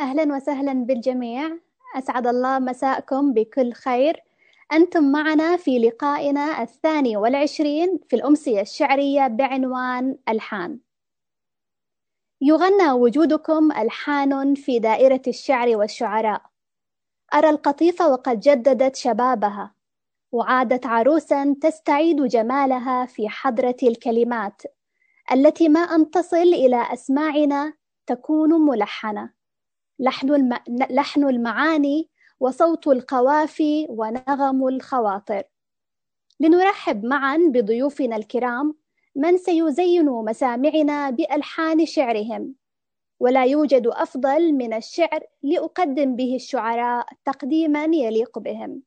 أهلا وسهلا بالجميع. أسعد الله مساءكم بكل خير. أنتم معنا في لقائنا الثاني والعشرين في الأمسية الشعرية بعنوان ألحان. يغنى وجودكم ألحان في دائرة الشعر والشعراء. أرى القطيفة وقد جددت شبابها وعادت عروسا تستعيد جمالها في حضرة الكلمات التي ما أن تصل إلى أسماعنا تكون ملحنة. لحن, الم... لحن المعاني وصوت القوافي ونغم الخواطر. لنرحب معا بضيوفنا الكرام من سيزين مسامعنا بألحان شعرهم. ولا يوجد أفضل من الشعر لأقدم به الشعراء تقديما يليق بهم.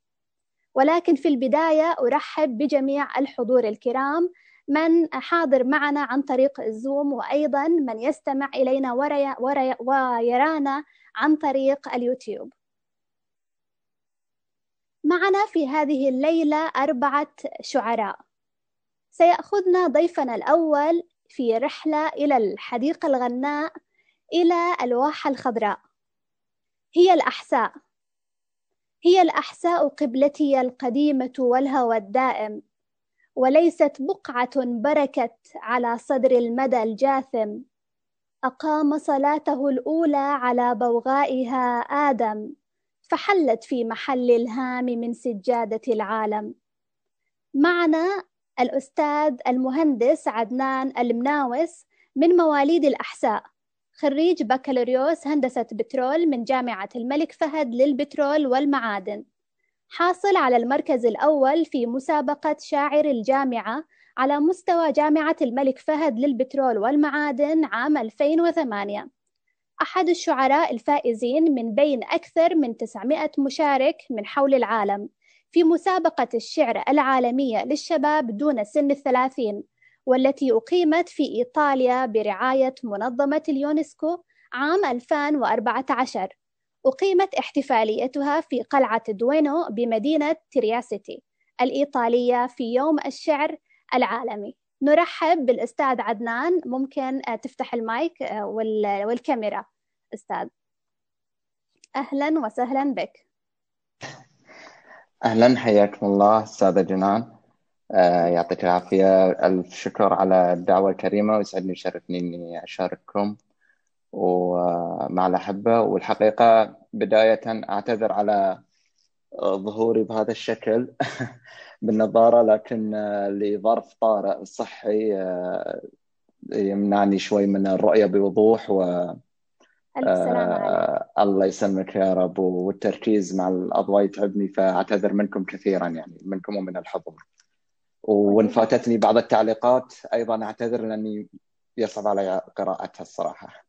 ولكن في البداية أرحب بجميع الحضور الكرام من حاضر معنا عن طريق الزوم وأيضا من يستمع وري ويرانا عن طريق اليوتيوب. معنا في هذه الليلة أربعة شعراء. سيأخذنا ضيفنا الأول في رحلة إلى الحديقة الغناء إلى الواحة الخضراء. هي الأحساء. هي الأحساء قبلتي القديمة والهوى الدائم وليست بقعة بركت على صدر المدى الجاثم. أقام صلاته الأولى على بوغائها آدم فحلت في محل الهام من سجادة العالم. معنا الأستاذ المهندس عدنان المناوس من مواليد الأحساء خريج بكالوريوس هندسة بترول من جامعة الملك فهد للبترول والمعادن. حاصل على المركز الأول في مسابقة شاعر الجامعة على مستوى جامعة الملك فهد للبترول والمعادن عام 2008 أحد الشعراء الفائزين من بين أكثر من 900 مشارك من حول العالم في مسابقة الشعر العالمية للشباب دون سن الثلاثين والتي أقيمت في إيطاليا برعاية منظمة اليونسكو عام 2014 أقيمت احتفاليتها في قلعة دوينو بمدينة ترياسيتي الإيطالية في يوم الشعر العالمي. نرحب بالأستاذ عدنان. ممكن تفتح المايك والكاميرا. أستاذ. أهلا وسهلا بك. أهلا حياكم الله أستاذة جنان. آه، يعطيك العافية. ألف شكر على الدعوة الكريمة ويسعدني ويشرفني إني أشارككم. ومع الأحبة والحقيقة بداية أعتذر على ظهوري بهذا الشكل. بالنظارة لكن لظرف طارئ صحي آه، يمنعني شوي من الرؤية بوضوح و. آه الله يسلمك يا رب. والتركيز مع الأضواء يتعبني فأعتذر منكم كثيرا يعني منكم ومن الحضور. وإن فاتتني بعض التعليقات أيضا أعتذر لأني يصعب علي قراءتها الصراحة.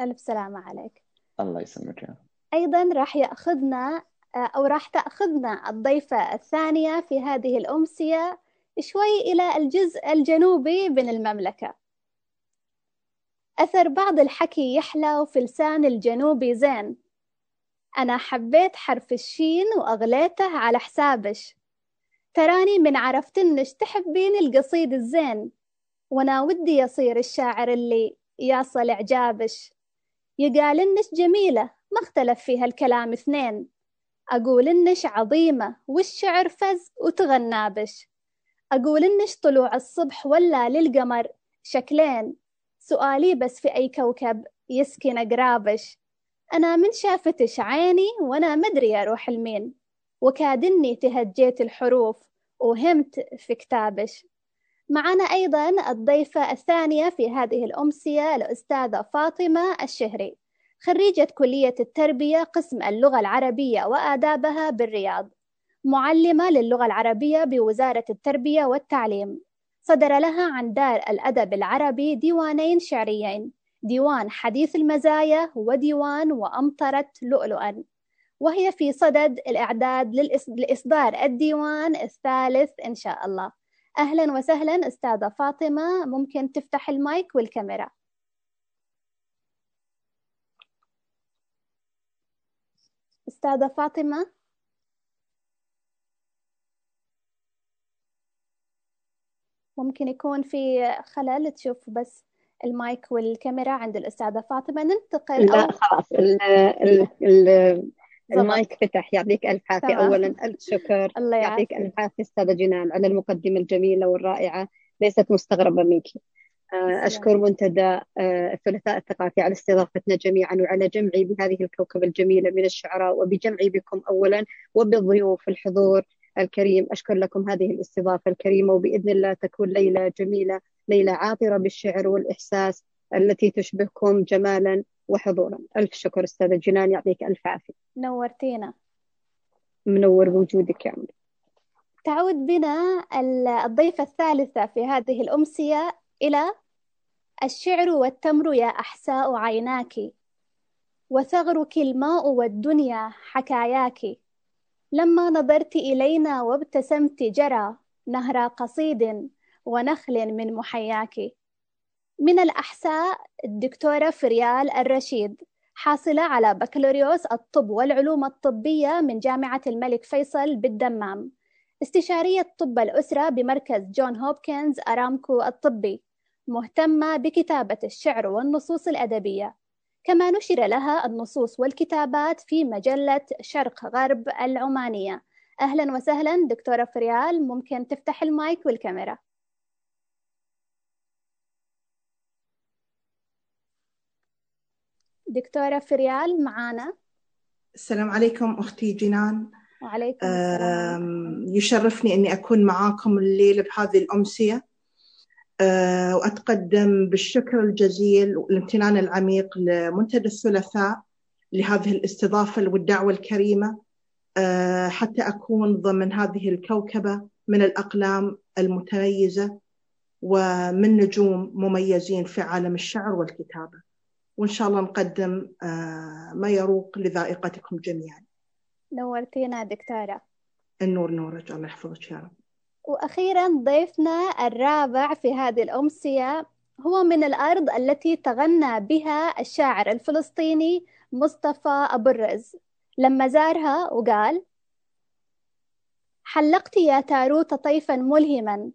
ألف سلامة عليك. الله يسلمك يا أيضا راح يأخذنا أو راح تأخذنا الضيفة الثانية في هذه الأمسية شوي إلى الجزء الجنوبي من المملكة. أثر بعض الحكي يحلى وفي لسان الجنوبي زين. أنا حبيت حرف الشين وأغليته على حسابش. تراني من عرفتنش تحبين القصيد الزين. وأنا ودي يصير الشاعر اللي يصل إعجابش. يقال إنش جميلة ما اختلف فيها الكلام اثنين. أقول إنش عظيمة والشعر فز وتغنى بش. أقول إنش طلوع الصبح ولا للقمر. شكلين سؤالي بس في أي كوكب يسكن أقرابش أنا من شافتش عيني وأنا مدري أروح لمين. وكادني تهجيت الحروف وهمت في كتابش. معنا أيضا الضيفة الثانية في هذه الأمسية الأستاذة فاطمة الشهري. خريجة كلية التربية قسم اللغة العربية وآدابها بالرياض معلمة للغة العربية بوزارة التربية والتعليم. صدر لها عن دار الأدب العربي ديوانين شعريين ديوان حديث المزايا وديوان وأمطرت لؤلؤا. وهي في صدد الإعداد لإصدار الديوان الثالث إن شاء الله. أهلا وسهلا أستاذة فاطمة ممكن تفتح المايك والكاميرا. أستاذة فاطمة. ممكن يكون في خلل تشوف بس المايك والكاميرا عند الأستاذة فاطمة. ننتقل لا أو... خلاص ال ال ال المايك فتح يعطيك ألف عافية. أولا ألف شكر. الله يعطيك ألف عافية أستاذة جنان على المقدمة الجميلة والرائعة. ليست مستغربة منك. أشكر منتدى الثلاثاء الثقافي على استضافتنا جميعا وعلى جمعي بهذه الكوكبة الجميلة من الشعراء وبجمعي بكم أولا وبالضيوف الحضور الكريم. أشكر لكم هذه الاستضافة الكريمة وبإذن الله تكون ليلة جميلة ليلة عاطرة بالشعر والإحساس التي تشبهكم جمالا وحضورا. ألف شكر أستاذة جنان يعطيك ألف عافية. نورتينا. منور بوجودك يا عمري تعود بنا الضيفة الثالثة في هذه الأمسية إلى الشعر والتمر يا أحساء عيناك وثغرك الماء والدنيا حكاياك. لما نظرت إلينا وابتسمت جرى نهر قصيد ونخل من محياك. من الأحساء الدكتورة فريال الرشيد حاصلة على بكالوريوس الطب والعلوم الطبية من جامعة الملك فيصل بالدمام. استشارية طب الأسرة بمركز جون هوبكنز أرامكو الطبي. مهتمة بكتابة الشعر والنصوص الأدبية. كما نشر لها النصوص والكتابات في مجلة شرق غرب العمانية. أهلا وسهلا دكتورة فريال ممكن تفتح المايك والكاميرا. دكتورة فريال معانا؟ السلام عليكم أختي جنان. وعليكم السلام. يشرفني أني أكون معاكم الليلة بهذه الأمسية. وأتقدم بالشكر الجزيل والامتنان العميق لمنتدى الثلاثاء لهذه الاستضافة والدعوة الكريمة أه حتى أكون ضمن هذه الكوكبة من الأقلام المتميزة ومن نجوم مميزين في عالم الشعر والكتابة. وإن شاء الله نقدم ما يروق لذائقتكم جميعا. نورتينا دكتورة. النور نورك الله يحفظك يا رب. وأخيرا ضيفنا الرابع في هذه الأمسية هو من الأرض التي تغنى بها الشاعر الفلسطيني مصطفى أبو الرز. لما زارها وقال حلقت يا تاروت طيفا ملهما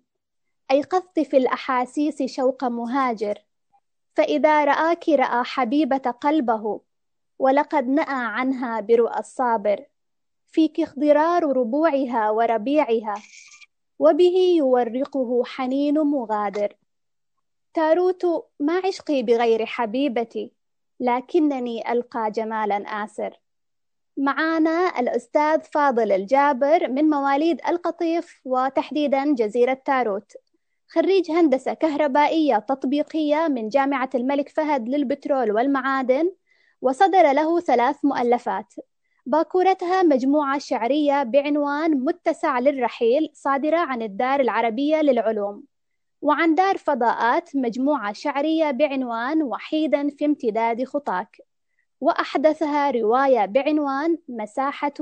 أيقظت في الأحاسيس شوق مهاجر فإذا رآك رأى حبيبة قلبه ولقد نأى عنها برؤى الصابر فيك اخضرار ربوعها وربيعها وبه يورقه حنين مغادر. تاروت ما عشقي بغير حبيبتي لكنني ألقى جمالا آسر. معانا الأستاذ فاضل الجابر من مواليد القطيف وتحديدا جزيرة تاروت. خريج هندسة كهربائية تطبيقية من جامعة الملك فهد للبترول والمعادن وصدر له ثلاث مؤلفات. باكورتها مجموعة شعرية بعنوان متسع للرحيل صادرة عن الدار العربية للعلوم. وعن دار فضاءات مجموعة شعرية بعنوان وحيدا في امتداد خطاك. وأحدثها رواية بعنوان مساحة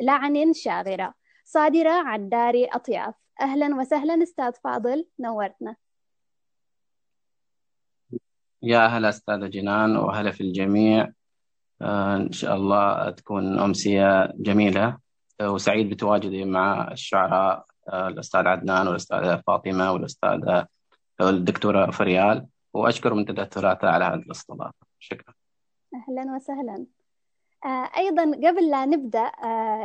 لعن شاغرة صادرة عن دار أطياف. أهلا وسهلا أستاذ فاضل نورتنا. يا أهلا أستاذة جنان وأهلا في الجميع. إن شاء الله تكون أمسية جميلة. آه وسعيد بتواجدي مع الشعراء آه الأستاذ عدنان والأستاذة فاطمة والأستاذة الدكتورة فريال. وأشكر منتدى الثلاثاء على هذه الاستضافة. شكرا. أهلا وسهلا. أيضا قبل لا نبدأ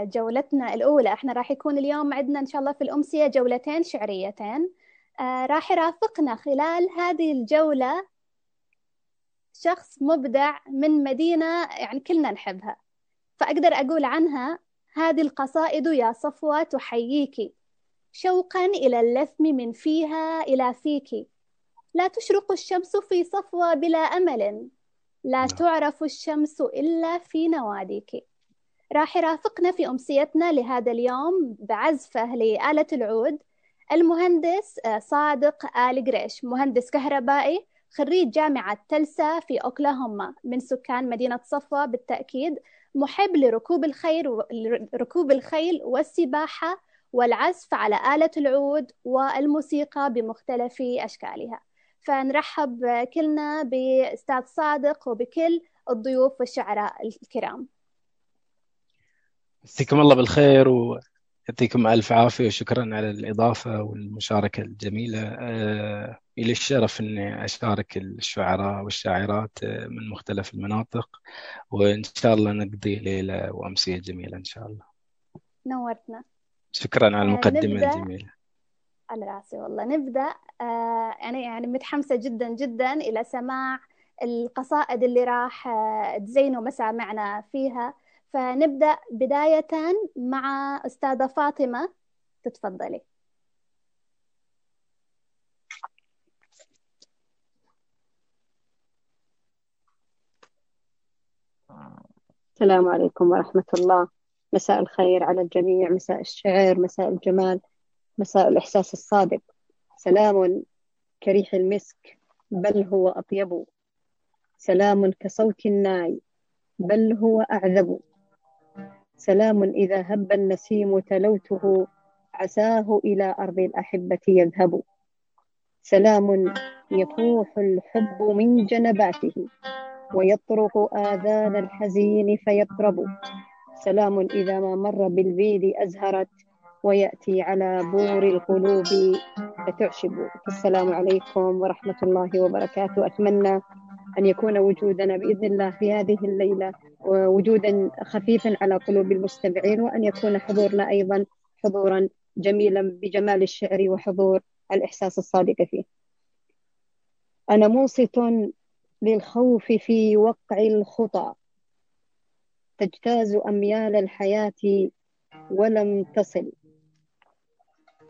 جولتنا الأولى إحنا راح يكون اليوم عندنا إن شاء الله في الأمسية جولتين شعريتين. راح يرافقنا خلال هذه الجولة شخص مبدع من مدينة يعني كلنا نحبها. فأقدر أقول عنها هذه القصائد يا صفوة تحييك. شوقا إلى اللثم من فيها إلى فيك. لا تشرق الشمس في صفوة بلا أمل. لا تعرف الشمس إلا في نواديك. راح يرافقنا في أمسيتنا لهذا اليوم بعزفه لآلة العود. المهندس صادق آل قريش. مهندس كهربائي. خريج جامعة تلسا في أوكلاهوما من سكان مدينة صفوة بالتأكيد محب لركوب الخيل ركوب الخيل والسباحة والعزف على آلة العود والموسيقى بمختلف أشكالها. فنرحب كلنا بأستاذ صادق وبكل الضيوف والشعراء الكرام. مسيكم الله بالخير و... يعطيكم ألف عافية وشكرا على الإضافة والمشاركة الجميلة. آه، إلي الشرف أني أشارك الشعراء والشاعرات آه، من مختلف المناطق وإن شاء الله نقضي ليلة وأمسية جميلة إن شاء الله. نورتنا. شكرا على آه، المقدمة نبدأ. الجميلة. على راسي والله. نبدأ. آه، يعني يعني متحمسة جدا جدا إلى سماع القصائد اللي راح تزينوا مسامعنا فيها. فنبدأ بداية مع أستاذة فاطمة. تتفضلي. السلام عليكم ورحمة الله. مساء الخير على الجميع. مساء الشعر مساء الجمال مساء الإحساس الصادق. سلام كريح المسك بل هو أطيب. سلام كصوت الناي بل هو أعذب. سلام إذا هب النسيم تلوته عساه إلى أرض الأحبة يذهب. سلام يفوح الحب من جنباته ويطرق آذان الحزين فيطرب. سلام إذا ما مر بالبيد أزهرت ويأتي على بور القلوب فتعشب. السلام عليكم ورحمة الله وبركاته. أتمنى أن يكون وجودنا بإذن الله في هذه الليلة وجودا خفيفا على قلوب المستمعين وأن يكون حضورنا أيضا حضورا جميلا بجمال الشعر وحضور الإحساس الصادق فيه. أنا منصت للخوف في وقع الخطى. تجتاز أميال الحياة ولم تصل.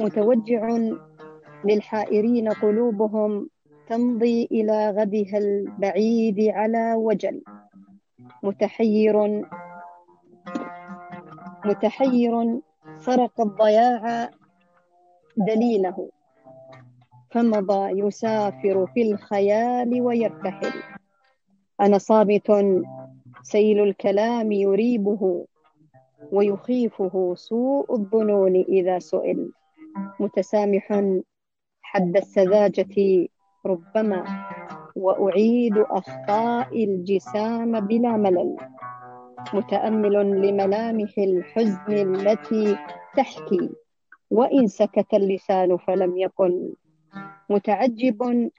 متوجع للحائرين قلوبهم تمضي إلى غدها البعيد على وجل. متحير متحير سرق الضياع دليله فمضى يسافر في الخيال ويرتحل. أنا صامت سيل الكلام يريبه ويخيفه سوء الظنون إذا سئل. متسامح حد السذاجة ربما. وأعيد أخطاء الجسام بلا ملل. متأمل لملامح الحزن التي تحكي. وإن سكت اللسان فلم يقل متعجب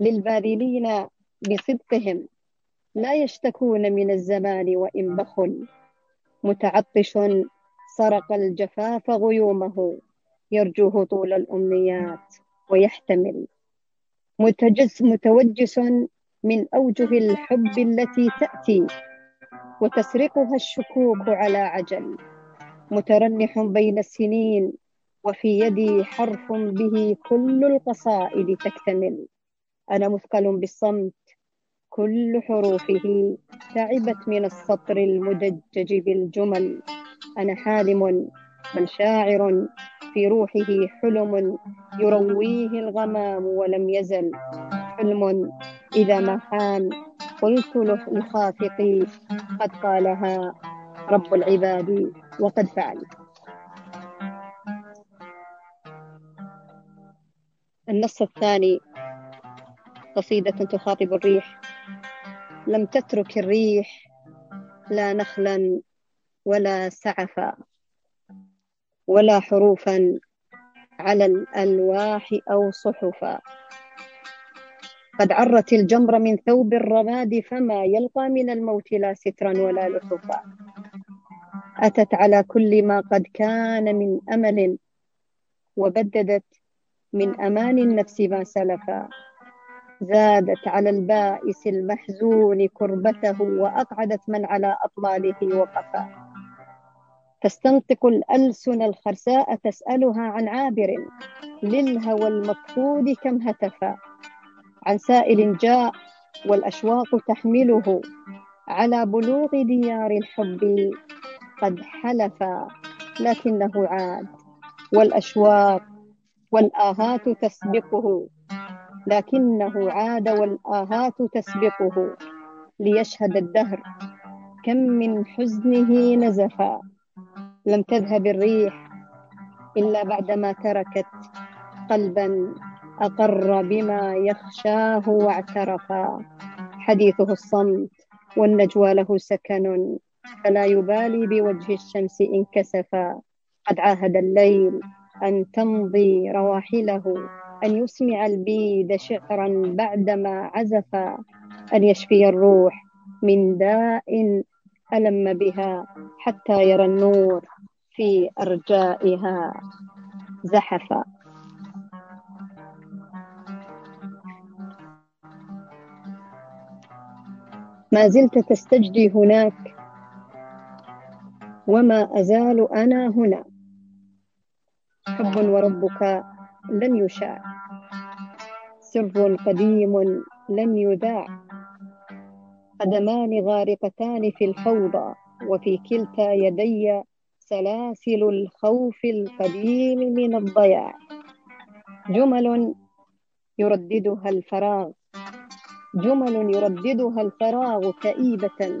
للباذلين بصدقهم. لا يشتكون من الزمان وإن بخل. متعطش سرق الجفاف غيومه. يرجوه طول الأمنيات ويحتمل. متجس متوجس من أوجه الحب التي تأتي وتسرقها الشكوك على عجل. مترنح بين السنين وفي يدي حرف به كل القصائد تكتمل. أنا مثقل بالصمت كل حروفه تعبت من السطر المدجج بالجمل. أنا حالم بل شاعر في روحه حلم يرويه الغمام ولم يزل. حلم إذا ما حان. قلت لخافقي قد قالها رب العباد وقد فعل. النص الثاني. قصيدة تخاطب الريح. لم تترك الريح لا نخلا ولا سعفا. ولا حروفا على الألواح أو صحفا. قد عرت الجمر من ثوب الرماد فما يلقى من الموت لا سترا ولا لحفا أتت على كل ما قد كان من أمل وبددت من أمان النفس ما سلفا. زادت على البائس المحزون كربته وأقعدت من على أطلاله وقفا. تستنطق الألسن الخرساء تسألها عن عابر للهوى المفقود كم هتفا عن سائل جاء والأشواق تحمله على بلوغ ديار الحب قد حلفا لكنه عاد والأشواق والآهات تسبقه لكنه عاد والآهات تسبقه ليشهد الدهر كم من حزنه نزفا. لم تذهب الريح إلا بعدما تركت قلبا أقر بما يخشاه واعترفا. حديثه الصمت والنجوى له سكن فلا يبالي بوجه الشمس إن كسفا. قد عاهد الليل أن تمضي رواحله أن يسمع البيد شعرا بعدما عزف أن يشفي الروح من داء ألم بها حتى يرى النور في أرجائها زحفا. ما زلت تستجدي هناك وما أزال أنا هنا. حب وربك لن يشاع سر قديم لن يذاع. قدمان غارقتان في الفوضى وفي كلتا يدي سلاسل الخوف القديم من الضياع. جمل يرددها الفراغ جمل يرددها الفراغ كئيبة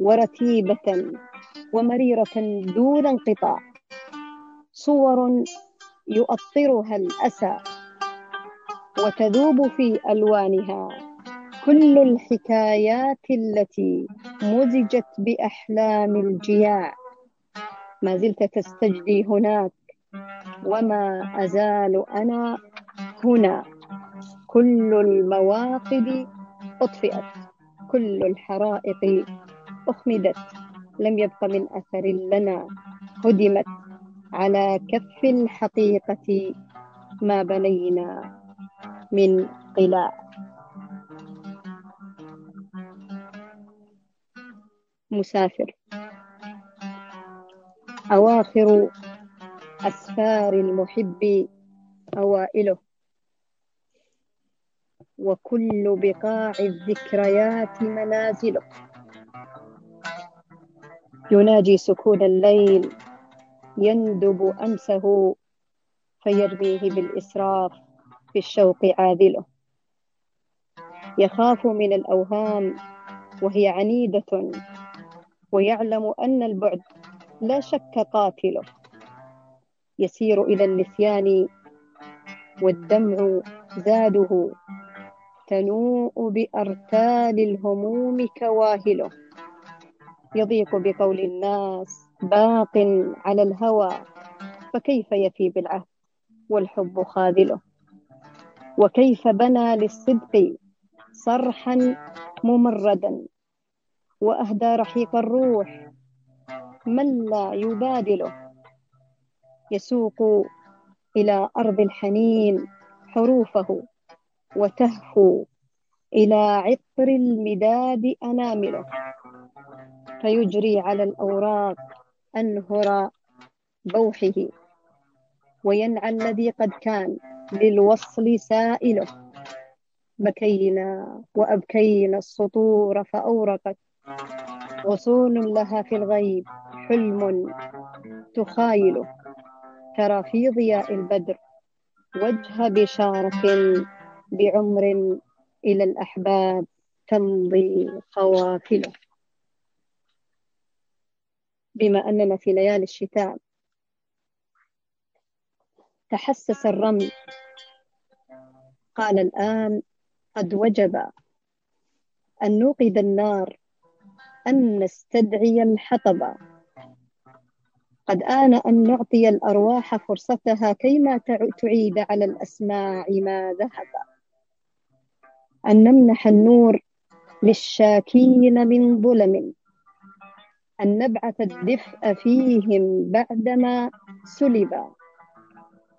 ورتيبة ومريرة دون انقطاع. صور يؤطرها الأسى وتذوب في ألوانها. كل الحكايات التي مزجت بأحلام الجياع. ما زلت تستجدي هناك وما أزال أنا هنا. كل المواقد أطفئت كل الحرائق أخمدت. لم يبق من أثر لنا هدمت على كف الحقيقة ما بنينا من قلاع. مسافر. أواخر أسفار المحب أوائله. وكل بقاع الذكريات منازله. يناجي سكون الليل يندب أمسه فيرميه بالإسراف في الشوق عاذله. يخاف من الأوهام وهي عنيدة ويعلم أن البعد لا شك قاتله. يسير إلى اللسيان والدمع زاده. تنوء بأرتال الهموم كواهله. يضيق بقول الناس باق على الهوى. فكيف يفي بالعهد والحب خاذله؟ وكيف بنى للصدق صرحا ممردا؟ وأهدى رحيق الروح. من لا يبادله؟ يسوق إلى أرض الحنين حروفه وتهفو إلى عطر المداد أنامله. فيجري على الأوراق أنهر بوحه وينعى الذي قد كان للوصل سائله. بكينا وأبكينا السطور فأورقت غصون لها في الغيب حلم تخايله ترى في ضياء البدر وجه بشارة بعمر إلى الأحباب تمضي قوافله بما أننا في ليالي الشتاء تحسس الرمل. قال الآن قد وجب أن نوقد النار. أن نستدعي الحطب. قد آن أن نعطي الأرواح فرصتها كيما تعيد على الأسماع ما ذهب. أن نمنح النور للشاكين من ظلم. أن نبعث الدفء فيهم بعدما سلبا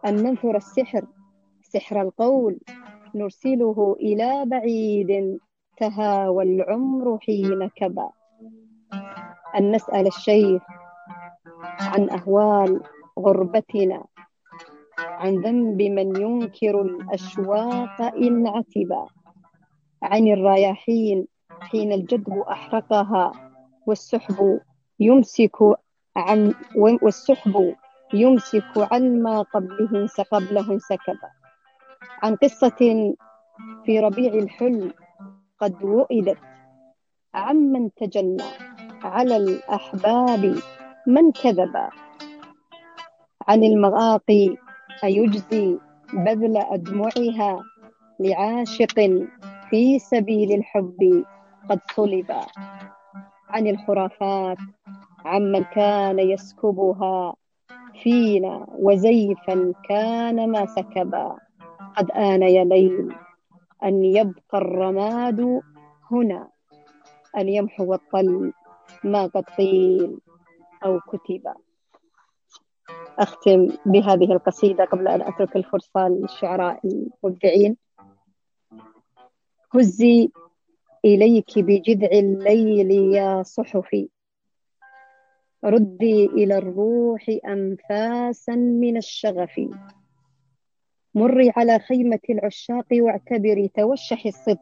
أن ننثر السحر سحر القول. نرسله إلى بعيد تهاوى العمر حين كبا أن نسأل الشيخ عن أهوال غربتنا عن ذنب من ينكر الأشواق إن عتبا عن الرياحين حين الجدب أحرقها والسحب يمسك عن والسحب يمسك عن ما قبله قبله انسكب عن قصة في ربيع الحلم قد وئدت عمن تجنى على الأحباب من كذب. عن المغاقي أيجزي بذل أدمعها لعاشق في سبيل الحب قد صلب. عن الخرافات عمن كان يسكبها فينا وزيفا كان ما سكبا قد آن يا ليل أن يبقى الرماد هنا أن يمحو الطل ما قد قيل أو كتب. أختم بهذه القصيدة قبل أن أترك الفرصة للشعراء المبدعين. هزي إليك بجذع الليل يا صحفي. ردي إلى الروح أنفاسا من الشغف. مري على خيمة العشاق واعتبري توشحي الصدق.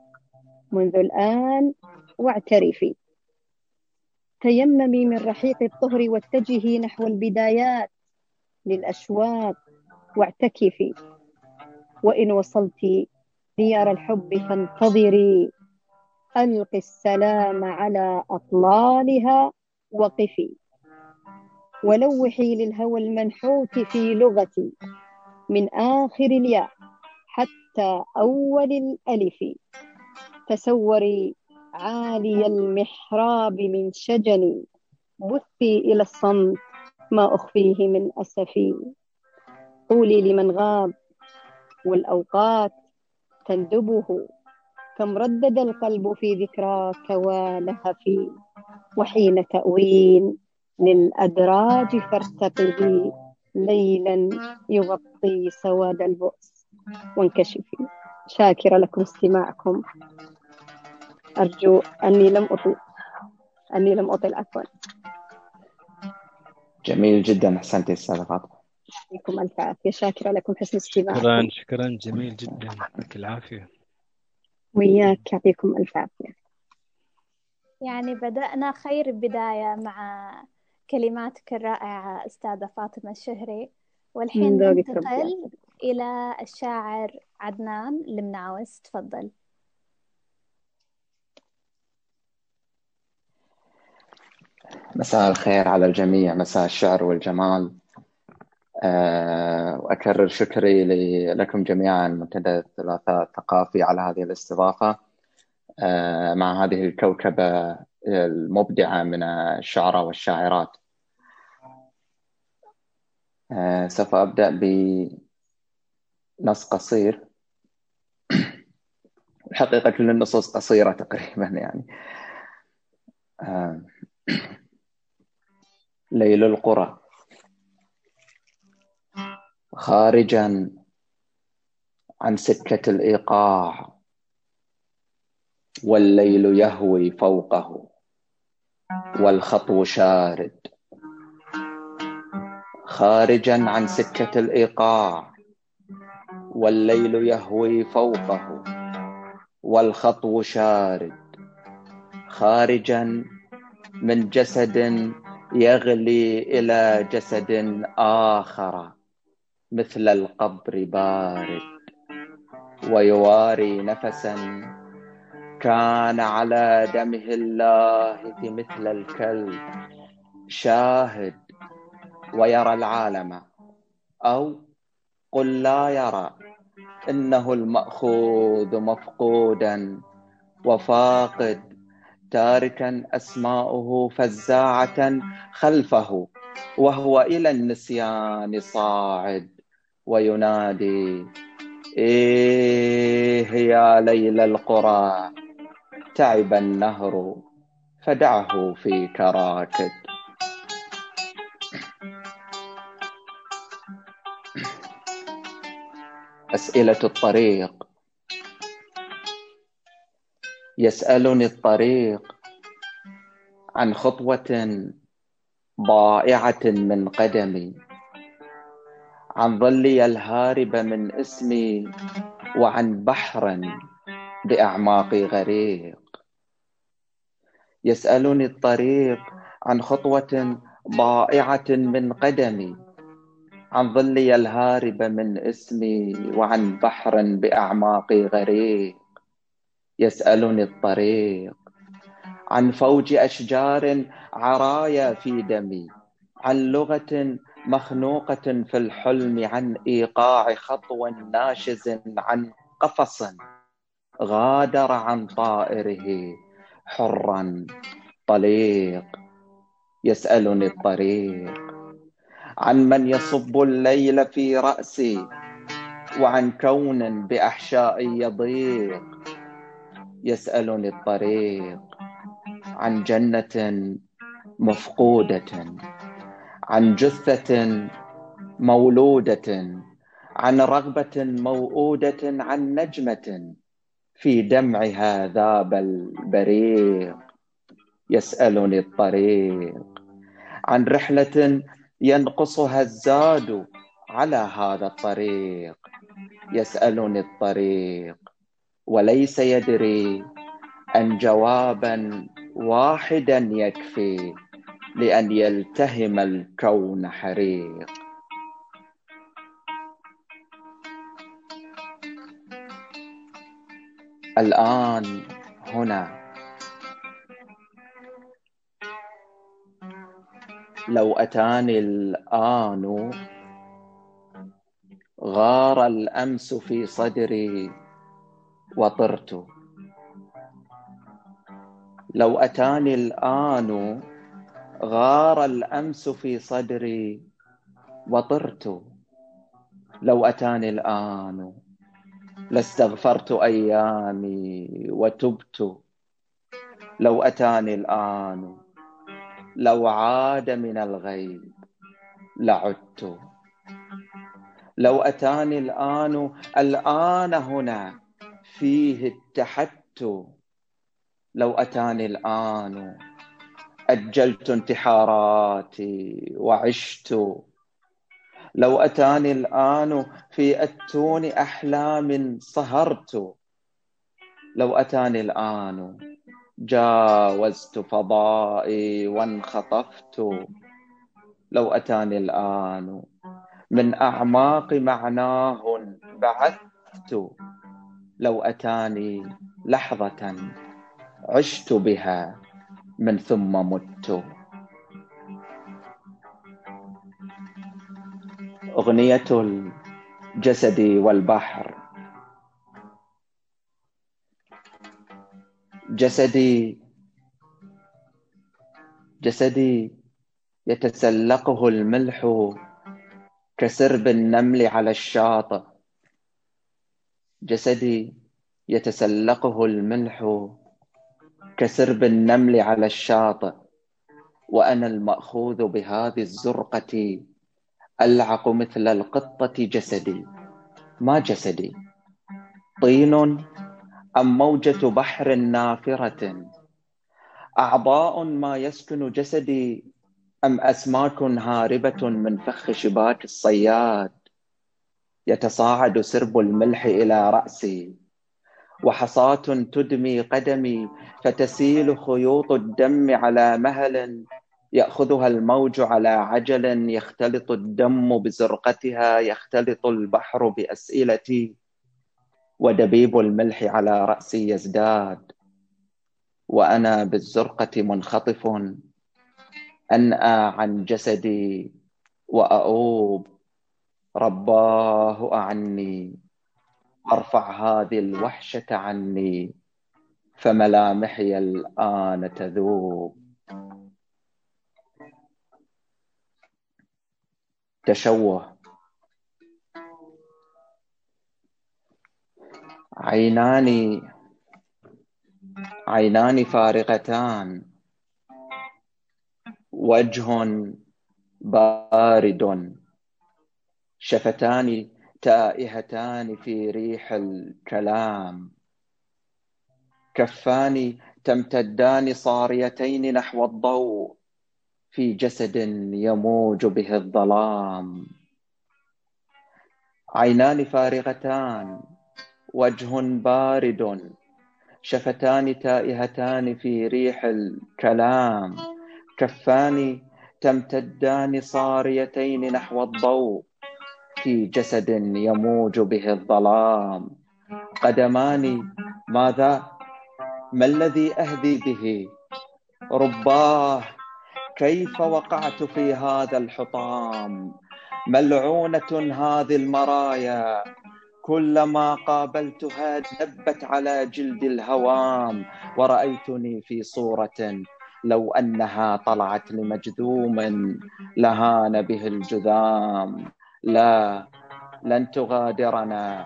منذ الآن واعترفي. تيممي من رحيق الطهر واتجهي نحو البدايات للأشواق واعتكفي. وإن وصلت ديار الحب فانتظري. ألقي السلام على أطلالها وقفي. ولوحي للهوى المنحوت في لغتي من آخر الياء حتى أول الألف. تسوري عالي المحراب من شجني. بثي إلى الصمت ما أخفيه من أسفي. قولي لمن غاب والأوقات تندبه. كم ردد القلب في ذكراك ولهفي وحين تأوين للأدراج فارتقبي ليلا يغطي سواد البؤس. وانكشفي. شاكرة لكم استماعكم. أرجو أني لم أطل أني لم أطل عفوا. جميل جدا أحسنت أستاذة فاطمة. يعطيكم ألف عافية شاكرة لكم حسن استماعكم شكرا شكرا جميل جدا. يعطيك العافية. وياك يعطيكم ألف عافية. يعني بدأنا خير بداية مع كلماتك الرائعة أستاذة فاطمة الشهري. والحين ننتقل. إلى الشاعر عدنان المنعوس تفضل. مساء الخير على الجميع مساء الشعر والجمال. آه، وأكرر شكري لكم جميعا منتدى الثلاثاء الثقافي على هذه الاستضافة. آه، مع هذه الكوكبة المبدعة من الشعراء والشاعرات. آه، سوف أبدأ بنص قصير. الحقيقة كل النصوص قصيرة تقريبا يعني. ليل القرى. خارجا عن سكة الإيقاع. والليل يهوي فوقه. والخطو شارد. خارجا عن سكة الإيقاع. والليل يهوي فوقه. والخطو شارد. خارجا من جسد يغلي إلى جسد آخر مثل القبر بارد ويواري نفسا. كان على دمه اللاهث مثل الكلب شاهد ويرى العالم. أو قل لا يرى إنه المأخوذ مفقودا وفاقد تاركا أسماؤه فزاعة خلفه وهو إلى النسيان صاعد وينادي إيه يا ليل القرى تعب النهر فدعه فيك راكد أسئلة الطريق. يسألني الطريق عن خطوة ضائعة من قدمي عن ظلي الهارب من اسمي وعن بحر بأعماقي غريق. يسألني الطريق عن خطوة ضائعة من قدمي عن ظلي الهارب من اسمي وعن بحر بأعماقي غريق. يسألني الطريق. عن فوج أشجار عرايا في دمي عن لغة مخنوقة في الحلم عن إيقاع خطو ناشز عن قفص غادر عن طائره حرا. طليق يسألني الطريق. عن من يصب الليل في رأسي وعن كون بأحشائي يضيق. يسألني الطريق عن جنة مفقودة عن جثة مولودة عن رغبة موؤودة عن نجمة في دمعها ذاب البريق. يسألني الطريق عن رحلة ينقصها الزاد على هذا الطريق. يسألني الطريق وليس يدري أن جوابا واحدا يكفي لأن يلتهم الكون حريق. الآن هنا. لو أتاني الآن غار الأمس في صدري وطرت. لو أتاني الآن غار الأمس في صدري وطرت. لو أتاني الآن لاستغفرت أيامي وتبت. لو أتاني الآن لو عاد من الغيب لعدت. لو أتاني الآن الآن هنا فيه اتحدت لو أتاني الآن أجلت انتحاراتي وعشت. لو أتاني الآن في أتون أحلام سهرت لو أتاني الآن جاوزت فضائي وانخطفت. لو أتاني الآن من أعماق معناه بعثت لو أتاني لحظة عشت بها من ثم مت. أغنية الجسد والبحر. جسدي جسدي يتسلقه الملح كسرب النمل على الشاطئ. جسدي يتسلقه الملح كسرب النمل على الشاطئ وأنا المأخوذ بهذه الزرقة ألعق مثل القطة جسدي. ما جسدي؟ طين أم موجة بحر نافرة؟ أعضاء ما يسكن جسدي أم أسماك هاربة من فخ شباك الصياد؟ يتصاعد سرب الملح إلى رأسي. وحصاة تدمي قدمي فتسيل خيوط الدم على مهل يأخذها الموج على عجل يختلط الدم بزرقتها يختلط البحر بأسئلتي. ودبيب الملح على رأسي يزداد. وأنا بالزرقة منخطف أنأى عن جسدي وأؤوب. رباه أعني ارفع هذه الوحشة عني فملامحي الآن تذوب. تشوه. عينان عينان فارغتان. وجه بارد. شفتان تائهتان في ريح الكلام. كفان تمتدان صاريتين نحو الضوء في جسد يموج به الظلام. عينان فارغتان وجه بارد. شفتان تائهتان في ريح الكلام. كفان تمتدان صاريتين نحو الضوء في جسد يموج به الظلام. قدمان ماذا؟ ما الذي أهدي به؟ رباه كيف وقعت في هذا الحطام؟ ملعونة هذه المرايا كلما قابلتها دبت على جلد الهوام. ورأيتني في صورة لو أنها طلعت لمجذوم لهان به الجذام. لا لن تغادرنا.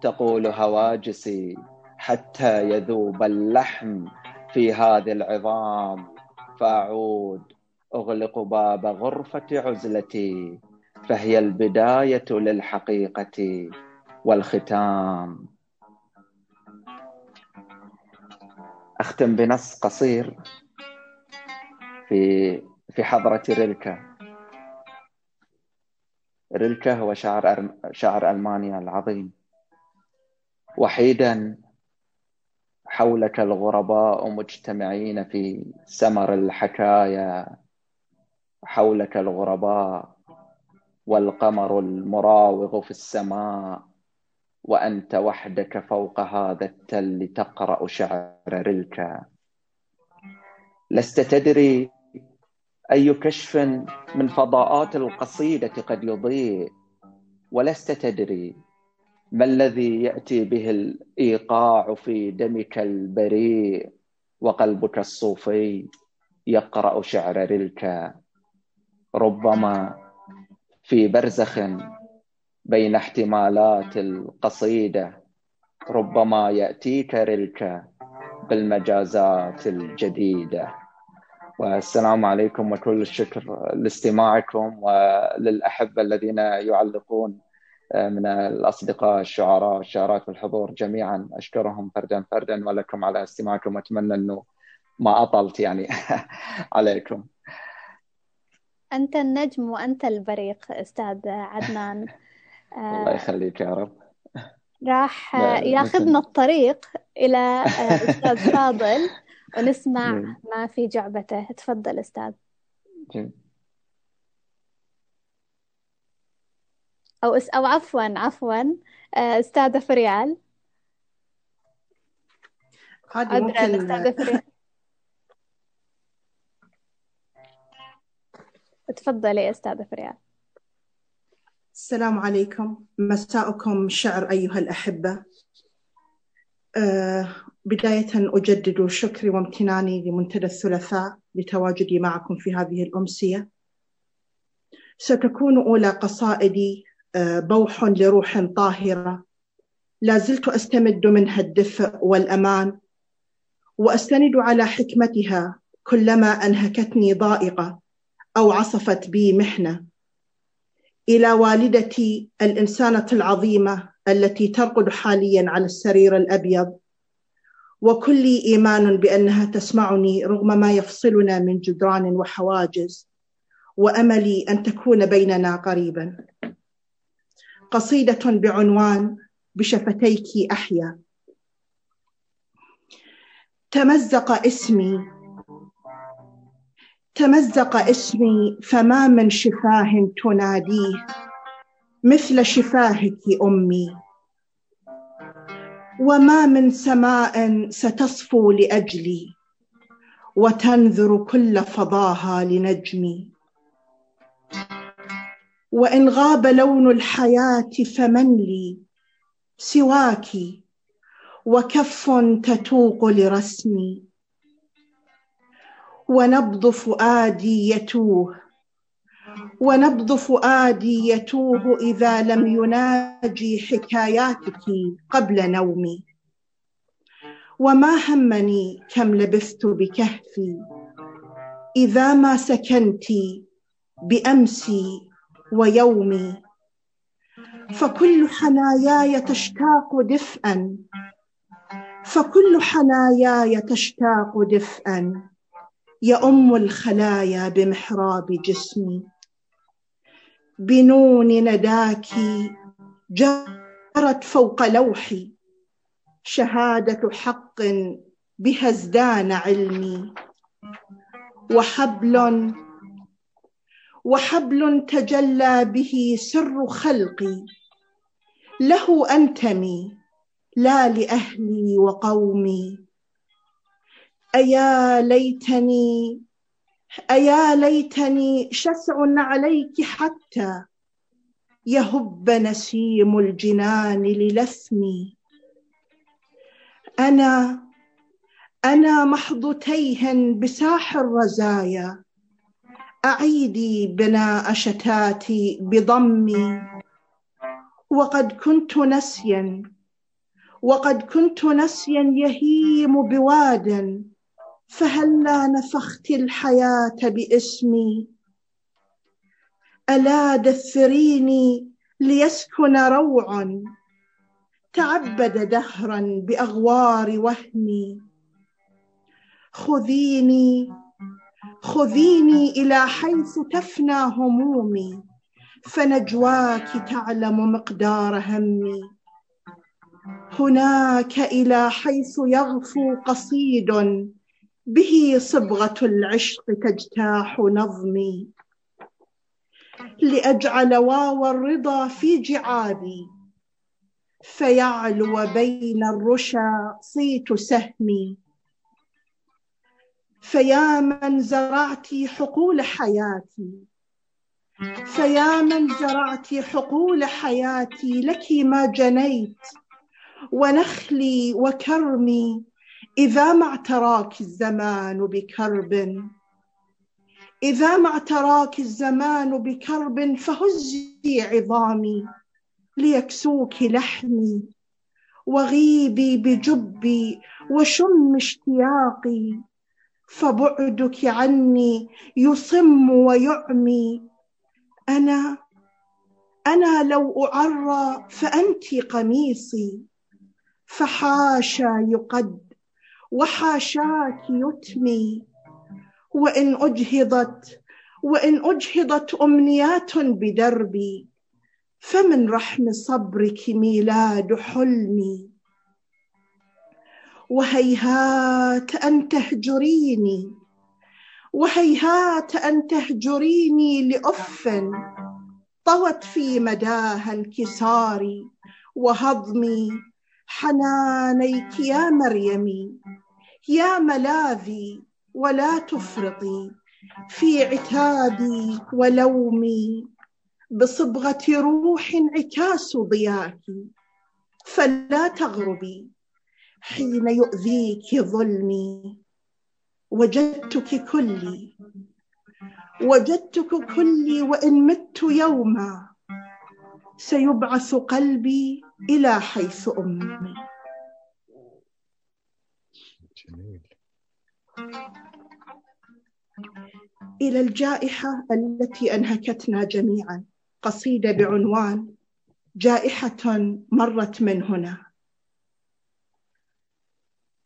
تقول هواجسي حتى يذوب اللحم في هذه العظام. فأعود أغلق باب غرفة عزلتي فهي البداية للحقيقة والختام. أختم بنص قصير في في حضرة ريلكا. ريلكا هو شاعر شاعر ألمانيا العظيم. وحيدا حولك الغرباء مجتمعين في سمر الحكايا. حولك الغرباء والقمر المراوغ في السماء. وأنت وحدك فوق هذا التل تقرأ شعر رلكا لست تدري أي كشف من فضاءات القصيدة قد يضيء ولست تدري ما الذي يأتي به الإيقاع في دمك البريء وقلبك الصوفي يقرأ شعر رلكا ربما في برزخ بين احتمالات القصيدة ربما يأتيك رلك بالمجازات الجديدة. والسلام عليكم وكل الشكر لاستماعكم وللأحبة الذين يعلقون من الأصدقاء الشعراء والشعرات والحضور جميعا. أشكرهم فردا فردا ولكم على استماعكم. أتمنى أنه ما أطلت يعني عليكم. أنت النجم وأنت البريق أستاذ عدنان. الله يخليك يا رب. راح ياخذنا الطريق إلى أستاذ فاضل. ونسمع ما في جعبته. تفضل أستاذ. أو أس أو عفوا عفوا. أستاذة فريال. عادي ممكن أستاذة فريال. تفضلي أستاذة فريال. السلام عليكم. مساءكم شعر أيها الأحبة. أه بداية أجدد شكري وامتناني لمنتدى الثلاثاء لتواجدي معكم في هذه الأمسية. ستكون أولى قصائدي أه بوح لروح طاهرة. لا زلت أستمد منها الدفء والأمان وأستند على حكمتها كلما أنهكتني ضائقة أو عصفت بي محنة. إلى والدتي الإنسانة العظيمة التي ترقد حاليا على السرير الأبيض وكلي إيمان بأنها تسمعني رغم ما يفصلنا من جدران وحواجز وأملي أن تكون بيننا قريبا. قصيدة بعنوان بشفتيك أحيا. تمزق اسمي تمزق اسمي فما من شفاه تناديه مثل شفاهك أمي. وما من سماء ستصفو لأجلي وتنذر كل فضاها لنجمي. وإن غاب لون الحياة فمن لي سواك وكف تتوق لرسمي. ونبض فؤادي يتوه ونبض فؤادي يتوه إذا لم يناجي حكاياتك قبل نومي. وما همني كم لبثت بكهفي. إذا ما سكنت بأمسي ويومي. فكل حناياي تشتاق دفئا. فكل حناياي تشتاق دفئا. يؤم الخلايا بمحراب جسمي. بنون نداك جرت فوق لوحي. شهادة حق بها ازدان علمي. وحبل وحبل تجلى به سر خلقي. له أنتمي لا لأهلي وقومي. أيا ليتني أيا ليتني شسع عليك حتى يهب نسيم الجنان للثمي أنا أنا محض تيه بساح الرزايا. أعيدي بناء شتاتي بضمي. وقد كنت نسيا وقد كنت نسيا يهيم بواد. فهلا نفخت الحياة باسمي؟ ألا دثريني ليسكن روع تعبد دهرا بأغوار وهمي؟ خذيني خذيني إلى حيث تفنى همومي فنجواك تعلم مقدار همي. هناك إلى حيث يغفو قصيد به صبغة العشق تجتاح نظمي. لأجعل واو الرضا في جعابي. فيعلو بين الرشا صيت سهمي. فيا من زرعت حقول حياتي. فيا من زرعت حقول حياتي لك ما جنيت. ونخلي وكرمي إذا ما اعتراك الزمان بكرب إذا ما اعتراك الزمان بكرب فهزي عظامي ليكسوك لحمي وغيبي بجبي وشم اشتياقي فبعدك عني يصم ويعمي. أنا أنا لو أعرى فأنت قميصي فحاشا يقد وحاشاك يتمي وإن أجهضت وإن أجهضت أمنيات بدربي فمن رحم صبرك ميلاد حلمي. وهيهات أن تهجريني وهيهات أن تهجريني لأف طوت في مداها انكساري وهضمي حنانيك يا مريمي. يا ملاذي ولا تفرطي في عتابي ولومي بصبغة روح انعكاس ضياك فلا تغربي حين يؤذيك ظلمي. وجدتك كلي وجدتك كلي وإن مت يوما سيبعث قلبي إلى حيث أمي. إلى الجائحة التي أنهكتنا جميعا. قصيدة بعنوان جائحة مرت من هنا.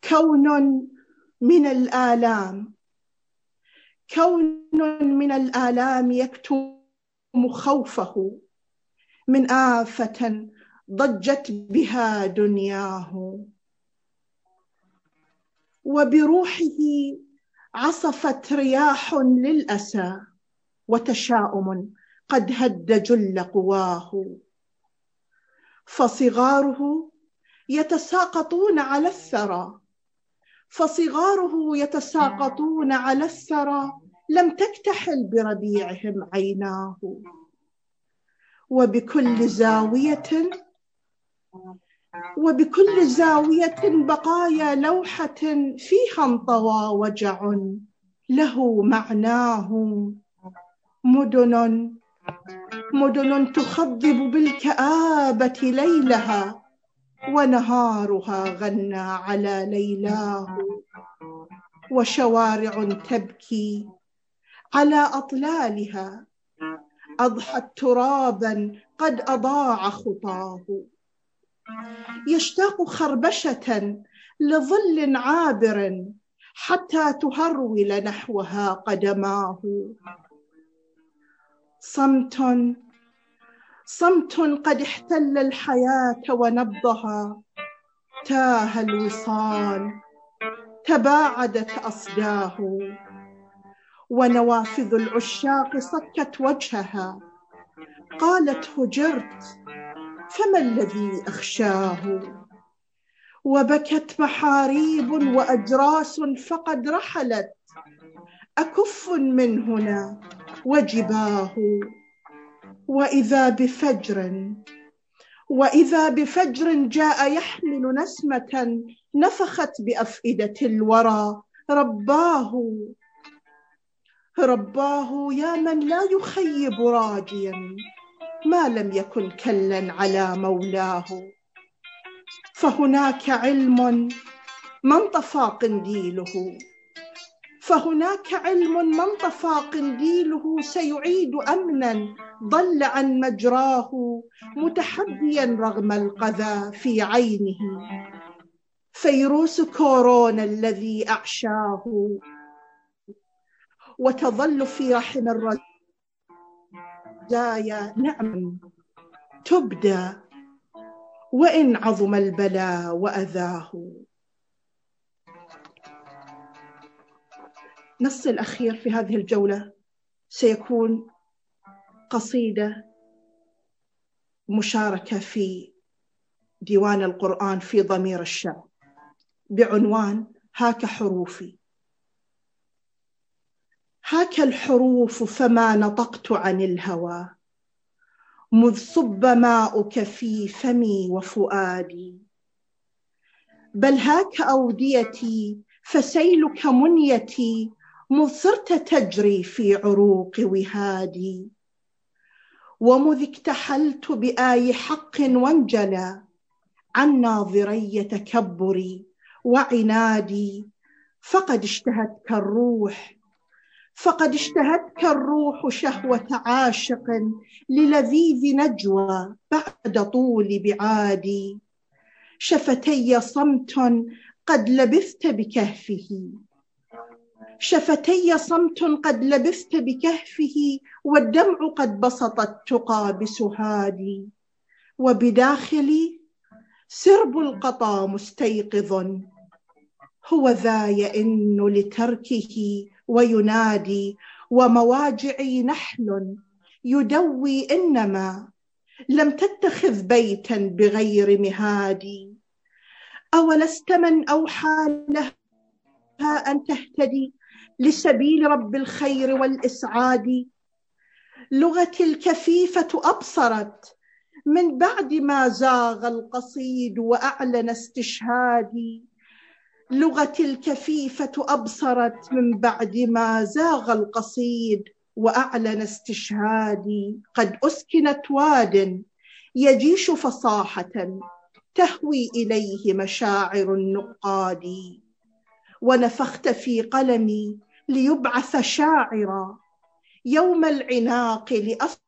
كون من الآلام. كون من الآلام يكتم خوفه. من آفة ضجت بها دنياه. وبروحه عصفت رياح للأسى وتشاؤم قد هد جل قواه. فصغاره يتساقطون على الثرى فصغاره يتساقطون على الثرى لم تكتحل بربيعهم عيناه. وبكل زاوية وبكل زاوية بقايا لوحة فيها انطوى وجع له معناه. مدن مدن تخضب بالكآبة ليلها ونهارها غنى على ليلاه. وشوارع تبكي على أطلالها أضحت ترابا قد أضاع خطاه. يشتاق خربشة لظل عابر حتى تهرول نحوها قدماه. صمت صمت قد احتل الحياة ونبضها. تاه الوصال تباعدت أصداه. ونوافذ العشاق صكت وجهها. قالت هجرت فما الذي أخشاه؟ وبكت محاريب وأجراس فقد رحلت. أكف من هنا وجباه. وإذا بفجر وإذا بفجر جاء يحمل نسمة نفخت بأفئدة الورى. رباه رباه يا من لا يخيب راجيا. ما لم يكن كلا على مولاه. فهناك علم من طفى قنديله فهناك علم من طفى قنديله سيعيد أمنا ضل عن مجراه متحديا رغم القذى في عينه. فيروس كورونا الذي أعشاه. وتظل في رحم الرزايا نعم. تبدى وإن عظم البلاء وأذاه. نص الأخير في هذه الجولة سيكون قصيدة مشاركة في ديوان القرآن في ضمير الشعب بعنوان هاك حروفي. هاك الحروف فما نطقت عن الهوى. مذ صب ماؤك في فمي وفؤادي. بل هاك أوديتي فسيلك منيتي مذ صرت تجري في عروق وهادي. ومذ اكتحلت بآي حق وانجلى عن ناظري تكبري وعنادي. فقد اشتهتك الروح فقد اشتهتك الروح شهوة عاشق للذيذ نجوى بعد طول بعادي شفتي صمت قد لبثت بكهفه. شفتي صمت قد لبثت بكهفه والدمع قد بسط التقى بسهادي وبداخلي سرب القطا مستيقظ. هو ذا يئن لتركه وينادي ومواجعي نحل يدوي إنما لم تتخذ بيتا بغير مهادي. أولست من أوحى لها أن تهتدي لسبيل رب الخير والإسعاد؟ لغتي الكفيفة أبصرت من بعد ما زاغ القصيد وأعلن استشهادي. لغتي الكفيفة أبصرت من بعد ما زاغ القصيد وأعلن استشهادي قد أسكنت واد يجيش فصاحة تهوي إليه مشاعر النقاد. ونفخت في قلمي ليبعث شاعرا يوم العناق لأصل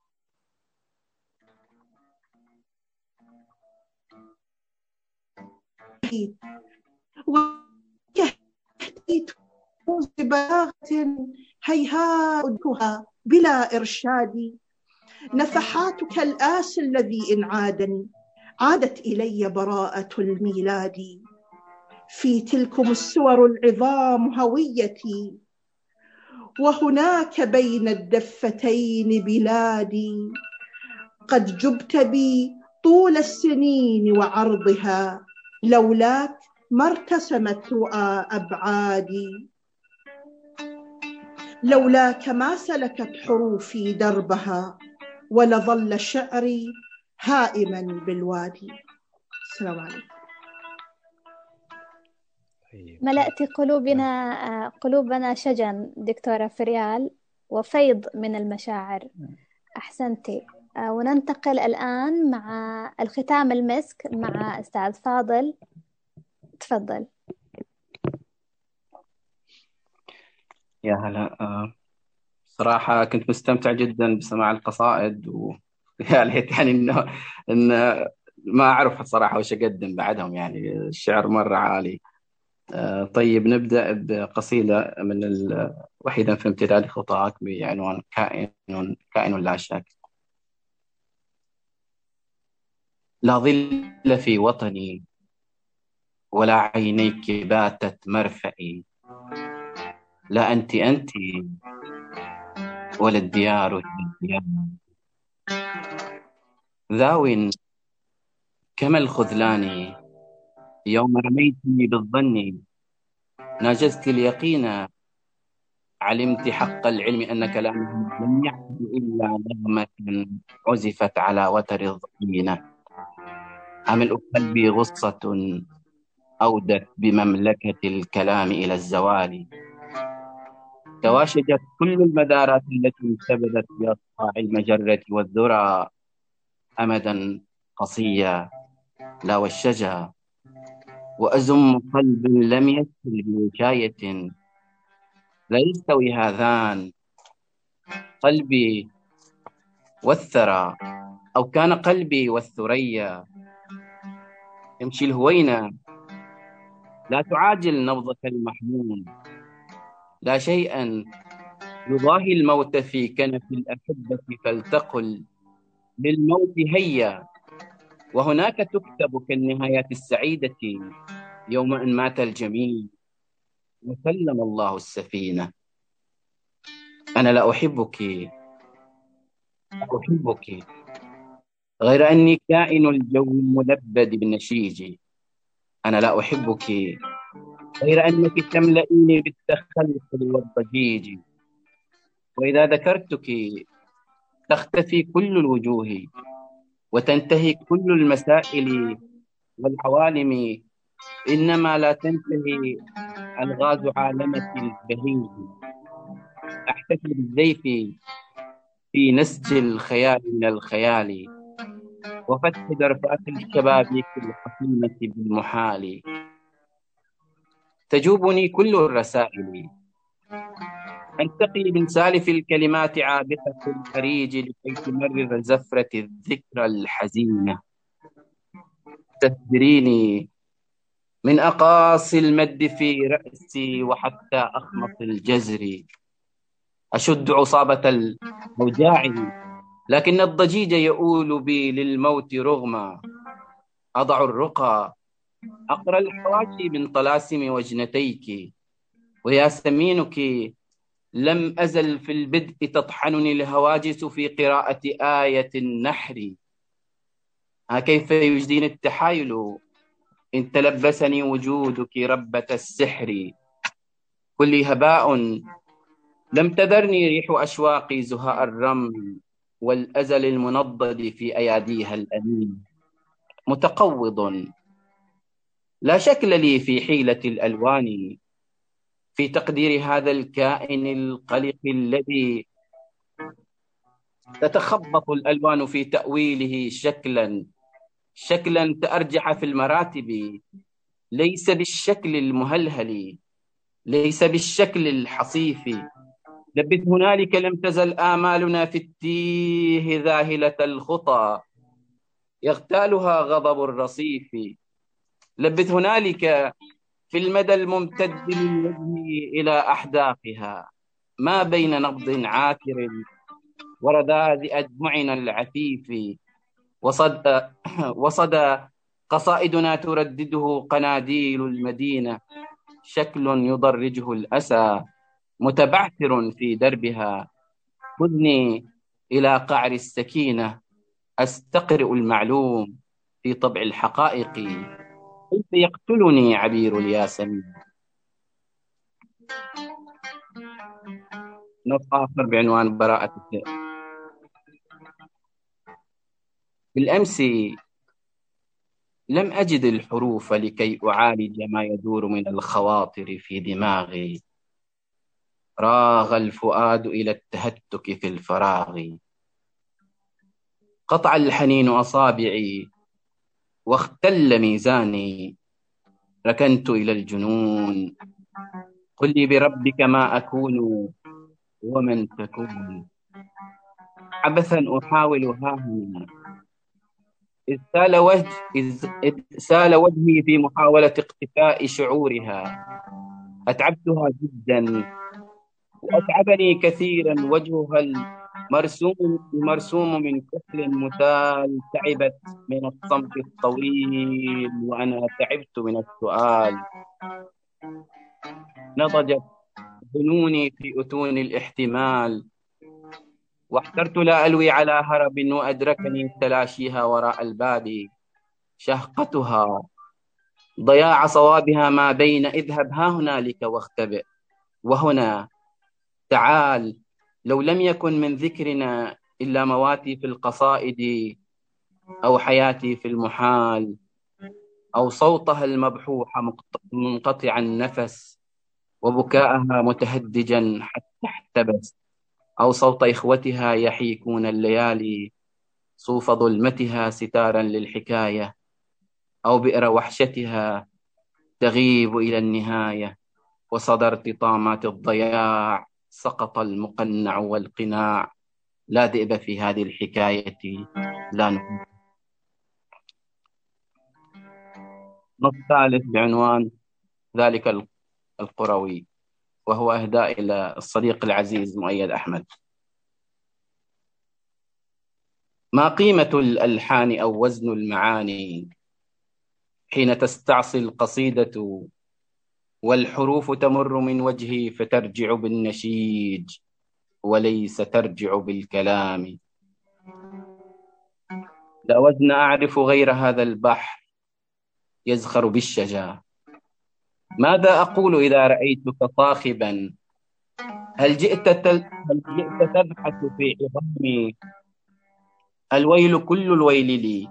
وكهتيت بلاغة هيهاتها بلا إرشاد. نفحاتك الآس الذي إن عادني عادت إلي براءة الميلاد. في تلكم السور العظام هويتي وهناك بين الدفتين بلادي. قد جبت بي طول السنين وعرضها لولاك ما ارتسمت رؤى أبعادي. لولاك ما سلكت حروفي دربها ولظل شعري هائما بالوادي. السلام عليكم. طيب. ملأت قلوبنا قلوبنا شجن دكتورة فريال وفيض من المشاعر. أحسنتي آه، وننتقل الآن مع الختام المسك مع أستاذ فاضل. تفضل. يا هلا. آه، صراحة كنت مستمتع جدا بسماع القصائد ويا ليت يعني إنه إن ما اعرف صراحة وش أقدم بعدهم يعني. الشعر مرة عالي. آه، طيب نبدأ بقصيدة من وحيدا في امتداد خطاك بعنوان كائن كائن لا شك. لا ظل في وطني ولا عينيك باتت مرفئي. لا أنت أنت ولا الديار الديار. ذاو كما الخذلان يوم رميتني بالظن. ناجزت اليقين علمت حق العلم أن كلامه لم يعد إلا نغمة عزفت على وتر الظنينة أملء قلبي غصة أودت بمملكة الكلام إلى الزوال. تواشجت كل المدارات التي انتبذت بأصقاع المجرة والذرى أمدا قصيا لا والشجا وأزم قلب لم يسل بوشاية لا يستوي هذان قلبي والثرى. أو كان قلبي والثريا. يمشي الهوينة لا تعاجل نبضك المحمول لا شيئا يضاهي الموت في كنف الأحبة فلتقل للموت هيا. وهناك تكتب كالنهايات السعيدة يوم أن مات الجميل وسلم الله السفينة. أنا لا أحبك أحبك. غير أني كائن الجو الملبد بالنشيج أنا لا أحبك. غير أنك تملئيني بالتخلخل والضجيج. وإذا ذكرتك تختفي كل الوجوه وتنتهي كل المسائل والعوالم إنما لا تنتهي ألغاز عالمة البهيج. أحتفل بالزيف في نسج الخيال من الخيال. وفتح درفات الشبابيك الحصينة بالمحال. تجوبني كل الرسائل. أنتقي من سالف الكلمات عابقة الخريج لكي تمرر زفرة الذكرى الحزينة تثدريني من أقاصي المد في رأسي وحتى أخمص الجزر. أشد عصابة الأوجاع. لكن الضجيج يؤول بي للموت رغما. أضع الرقى. أقرأ الحواشي من طلاسم وجنتيك. وياسمينك لم أزل في البدء تطحنني الهواجس في قراءة آية النحر. ها كيف يجديني التحايل؟ إن تلبسني وجودك ربة السحر. كل هباء. لم تذرني ريح أشواقي زهاء الرمل. والأزل المنضد في أياديها الأمين. متقوض. لا شكل لي في حيلة الألوان. في تقدير هذا الكائن القلق الذي تتخبط الألوان في تأويله شكلا. شكلا تأرجح في المراتب. ليس بالشكل المهلهل. ليس بالشكل الحصيف. لبث هنالك لم تزل آمالنا في التيه ذاهلة الخطى. يغتالها غضب الرصيف. لبث هنالك في المدى الممتد من وجهي إلى أحداقها. ما بين نبض عاكر ورذاذ أدمعنا العفيف وصدى, وصدى قصائدنا تردده قناديل المدينة. شكل يضرجه الأسى. متبعثر في دربها. خذني إلى قعر السكينة. أستقرئ المعلوم في طبع الحقائق. كيف يقتلني عبير الياسمين؟ نص آخر بعنوان براءة الذئب بالأمس لم أجد الحروف لكي أعالج ما يدور من الخواطر في دماغي. راغ الفؤاد إلى التهتك في الفراغ. قطع الحنين أصابعي واختل ميزاني. ركنت إلى الجنون. قل لي بربك ما أكون ومن تكون. عبثا أحاول ها هنا إذ سال وجه إذ سال وجهي في محاولة اقتفاء شعورها. أتعبتها جدا. وأتعبني كثيرا وجهها المرسوم المرسوم من كحل مثال تعبت من الصمت الطويل وأنا تعبت من السؤال. نضجت ظنوني في أتون الاحتمال. واحترت لا ألوي على هرب وأدركني تلاشيها وراء الباب شهقتها. ضياع صوابها ما بين إذهب ها هنالك واختبئ. وهنا تعال لو لم يكن من ذكرنا إلا مواتي في القصائد أو حياتي في المحال أو صوتها المبحوح منقطع النفس وبكاءها متهدجا حتى احتبس أو صوت إخوتها يحيكون الليالي صوف ظلمتها ستارا للحكاية أو بئر وحشتها تغيب إلى النهاية وصدرت طامات الضياع سقط المقنع والقناع. لا ذئب في هذه الحكاية. لا نقول نص ثالث بعنوان ذلك القروي وهو إهداء إلى الصديق العزيز مؤيد أحمد. ما قيمة الألحان أو وزن المعاني حين تستعصي القصيدة والحروف تمر من وجهي فترجع بالنشيج وليس ترجع بالكلام. لا وزن أعرف غير هذا البحر يزخر بالشجا. ماذا أقول إذا رأيتك صاخبا؟ هل جئت تل... هل جئت تبحث في عظامي؟ الويل كل الويل لي.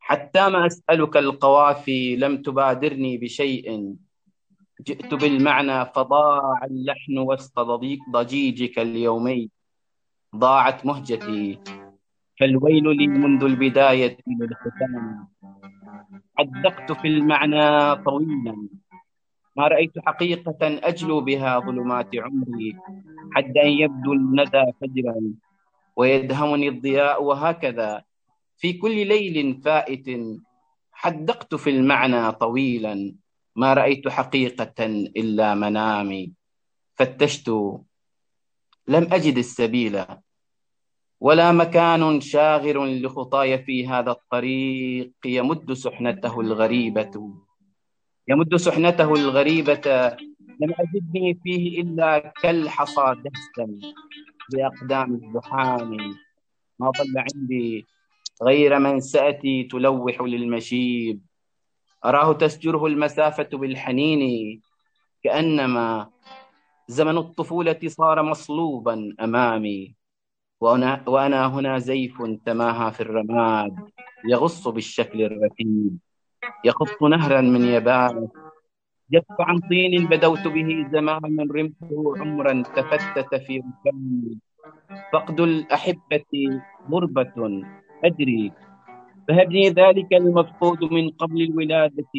حتى ما أسألك القوافي لم تبادرني بشيء. جئت بالمعنى فضاع اللحن وسط ضجيجك اليومي. ضاعت مهجتي. فالويل لي منذ البداية للختام. حدقت في المعنى طويلا. ما رأيت حقيقة أجلو بها ظلمات عمري. حتى أن يبدو الندى فجرا. ويدهمني الضياء وهكذا. في كل ليل فائت. حدقت في المعنى طويلا. ما رأيت حقيقة إلا منامي فتشت. لم أجد السبيل ولا مكان شاغر لخطاي في هذا الطريق. يمد سحنته الغريبة يمد سحنته الغريبة. لم أجدني فيه إلا كالحصى دهسا بأقدام الزحام. ما ضل عندي غير منسأتي تلوح للمشيب. أراه تسجره المسافة بالحنين كأنما زمن الطفولة صار مصلوبا أمامي. وأنا, وأنا هنا زيف تماهى في الرماد يغص بالشكل الرتيب يخط نهرا من يبان جف عن طين بدوت به زمانا رمته عمرا تفتت في ركامي فقد الأحبة غربة أدري فهبني ذلك المفقود من قبل الولادة.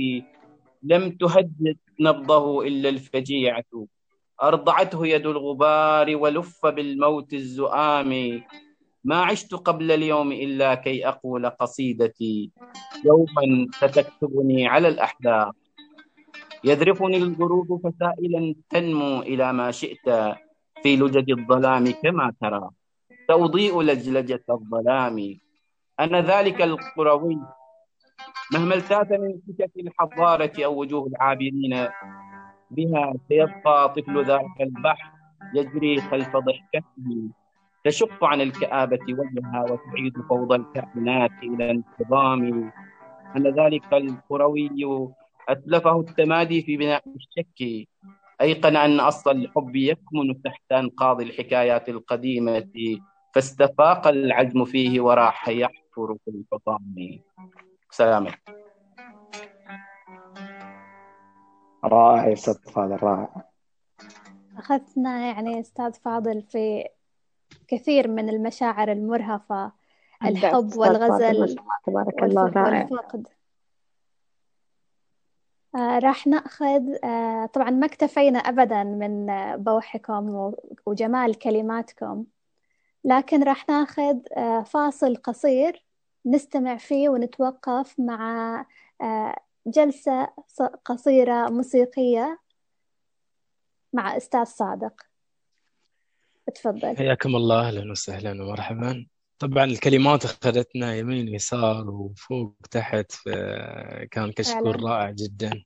لم تهدد نبضه إلا الفجيعة. أرضعته يد الغبار ولف بالموت الزؤام. ما عشت قبل اليوم إلا كي أقول قصيدتي. يوما ستكتبني على الأحداق يذرفني الغروب فسائلا تنمو إلى ما شئت. في لجج الظلام كما ترى. تضيء لجلجة الظلام. أنا ذلك القروي مهما التات من سكك الحضارة أو وجوه العابرين بها سيبقى طفل ذاك البحر يجري خلف ضحكته تشق عن الكآبة وجهها وتعيد فوضى الكائنات إلى انتظام. أن ذلك القروي أتلفه التمادي في بناء الشك أيقن أن أصل الحب يكمن تحت أنقاض الحكايات القديمة. فاستفاق العزم فيه وراح يحفر في الفطام سلامك رائع يا أستاذ فاضل رائع. أخذنا يعني أستاذ فاضل في كثير من المشاعر المرهفة الحب والغزل تبارك الله رائع. والفقد. آه راح نأخذ آه طبعا ما اكتفينا ابدا من بوحكم وجمال كلماتكم. لكن راح ناخذ آه فاصل قصير نستمع فيه ونتوقف مع آه جلسة قصيرة موسيقية مع أستاذ صادق. تفضل. حياكم الله أهلا وسهلا ومرحبا. طبعا الكلمات أخذتنا يمين يسار وفوق تحت كان كشكول رائع جدا.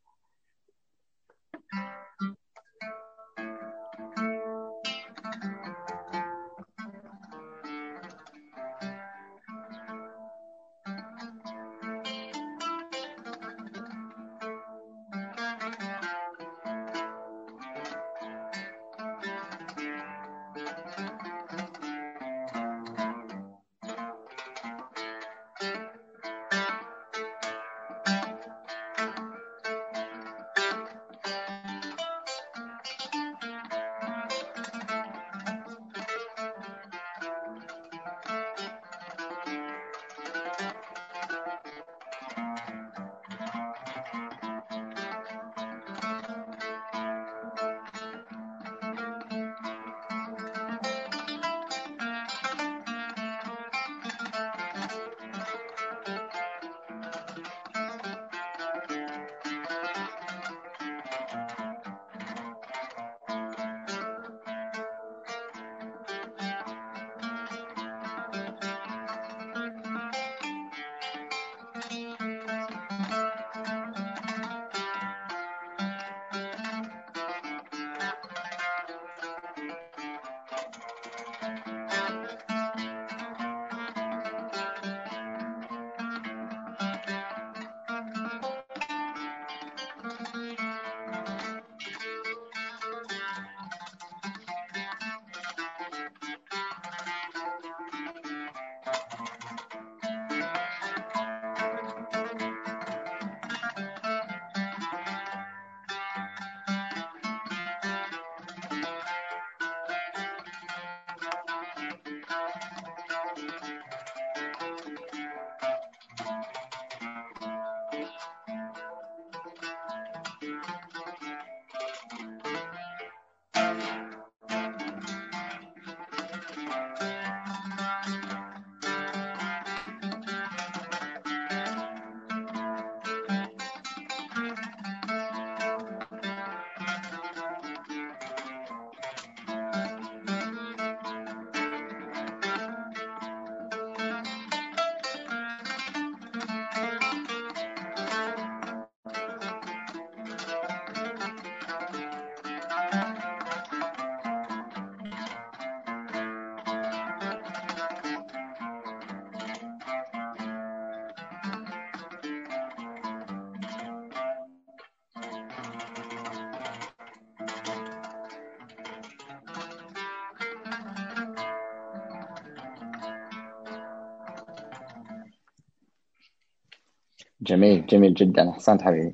جميل جميل جدا. أحسنت حبيبي.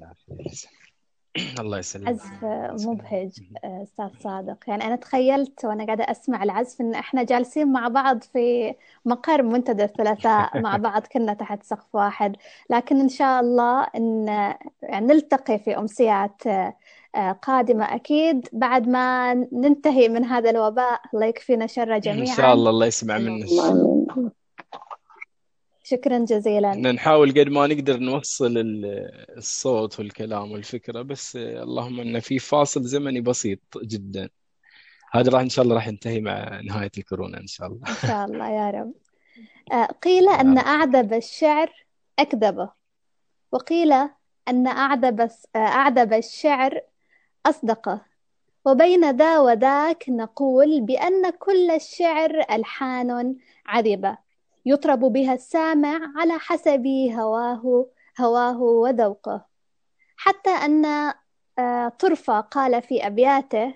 الله يسلمك. عزف مبهج أستاذ صادق. يعني أنا تخيلت وأنا قاعدة أسمع العزف إن إحنا جالسين مع بعض في مقر منتدى الثلاثاء مع بعض كنا تحت سقف واحد. لكن إن شاء الله إن يعني نلتقي في أمسيات قادمة أكيد. بعد ما ننتهي من هذا الوباء الله يكفينا شره جميعا. إن شاء الله الله يسمع منك. شكرا جزيلا. نحاول قد ما نقدر نوصل الصوت والكلام والفكرة بس اللهم إن في فاصل زمني بسيط جدا. هذا راح إن شاء الله راح ينتهي مع نهاية الكورونا إن شاء الله. إن شاء الله يا رب. قيل أن اعذب الشعر أكذبه وقيل أن اعذب اعذب الشعر أصدقه. وبين ذا وذاك نقول بأن كل الشعر ألحان عذبة. يطرب بها السامع على حسب هواه هواه وذوقه. حتى أن طرفة قال في أبياته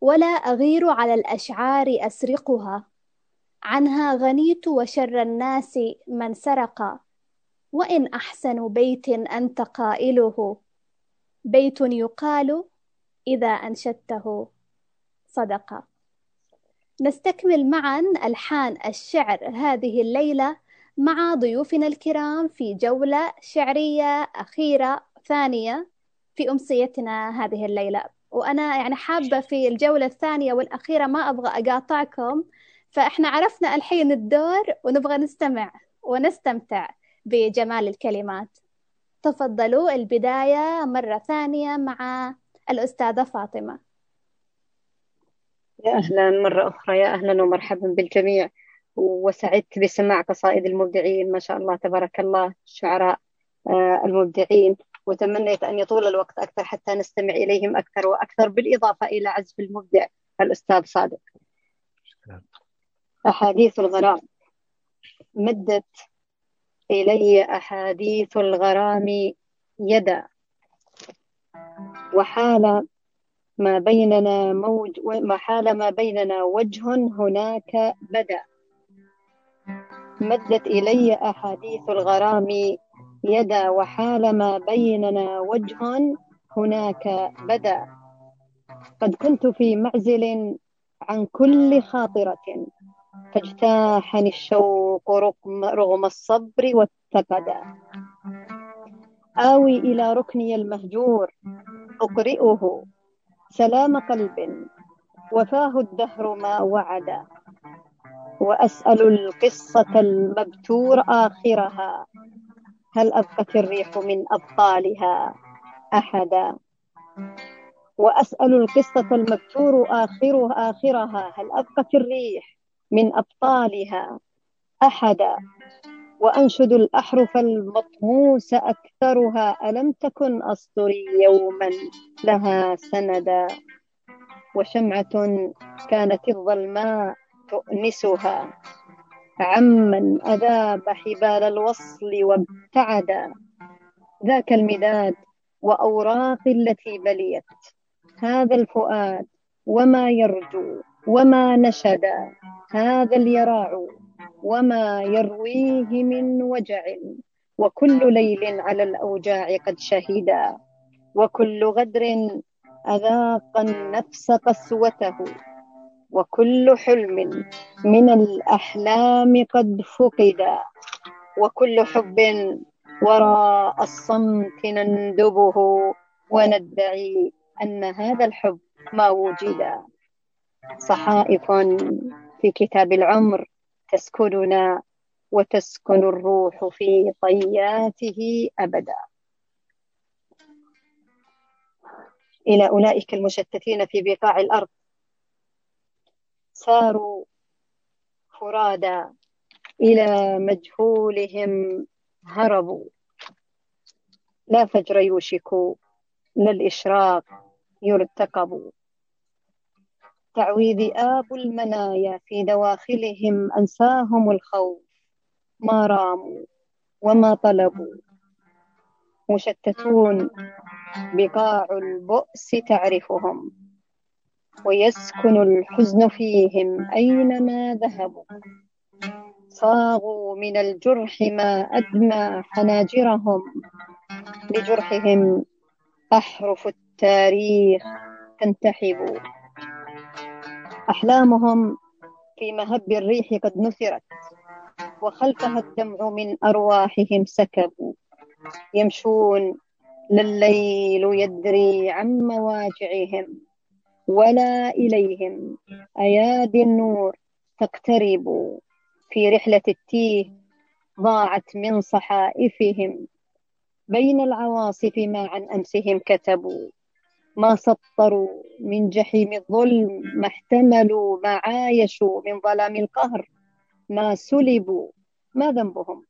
ولا أغير على الأشعار أسرقها عنها غنيت وشر الناس من سرق وإن أحسن بيت أنت قائله بيت يقال إذا أنشدته. صدقة. نستكمل معا ألحان الشعر هذه الليلة مع ضيوفنا الكرام في جولة شعرية أخيرة ثانية في أمسيتنا هذه الليلة. وأنا يعني حابة في الجولة الثانية والأخيرة ما أبغى أقاطعكم فإحنا عرفنا الحين الدور ونبغى نستمع ونستمتع بجمال الكلمات. تفضلوا البداية مرة ثانية مع الأستاذة فاطمة. يا أهلا مرة أخرى يا أهلا ومرحبا بالجميع. وسعدت بسماع قصائد المبدعين ما شاء الله تبارك الله الشعراء آه، المبدعين. وتمنيت أن يطول الوقت أكثر حتى نستمع إليهم أكثر وأكثر بالإضافة إلى عزف المبدع الأستاذ صادق. أحاديث الغرام. مدت إلي أحاديث الغرام يدا. وحال ما بيننا موج وحال ما بيننا وجه هناك بدا. مدت إلي أحاديث الغرام يدا وحال ما بيننا وجه هناك بدا. قد كنت في معزل عن كل خاطرة فاجتاحني الشوق رغم, رغم الصبر والتقدا آوي إلى ركني المهجور أقرئه. سلام قلب وفاه الدهر ما وعد وأسأل القصة المبتور آخرها هل أبقت الريح من أبطالها أحدا؟ وأسأل القصة المبتور آخر آخرها هل أبقت الريح من أبطالها أحدا؟ وأنشد الأحرف المطموس أكثرها. ألم تكن أسطري يوما؟ لها سندا وشمعة كانت الظلماء تؤنسها. عمن أذاب حبال الوصل وابتعدا ذاك المداد وأوراق التي بليت. هذا الفؤاد وما يرجو وما نشد. هذا اليراع وما يرويه من وجع. وكل ليل على الأوجاع قد شهدا وكل غدر أذاق النفس قسوته. وكل حلم من الأحلام قد فقدا. وكل حب وراء الصمت نندبه. وندعي أن هذا الحب ما وجد صحائف في كتاب العمر. تسكننا وتسكن الروح في طياته أبدا. إلى أولئك المشتتين في بقاع الأرض. ساروا فرادى إلى مجهولهم هربوا. لا فجر يوشك لا الإشراق يرتقب تعويذ آب المنايا في دواخلهم أنساهم الخوف. ما راموا وما طلبوا. مشتتون بقاع البؤس تعرفهم. ويسكن الحزن فيهم أينما ذهبوا. صاغوا من الجرح ما أدمى حناجرهم. لجرحهم أحرف التاريخ تنتحب. أحلامهم في مهب الريح قد نثرت وخلفها الدمع من أرواحهم سكبوا. يمشون لا الليل يدري عن مواجعهم ولا إليهم أيادي النور تقترب في رحلة التيه ضاعت من صحائفهم بين العواصف ما عن أمسهم كتبوا. ما سطروا من جحيم الظلم ما احتملوا ما عايشوا من ظلام القهر ما سلبوا ما ذنبهم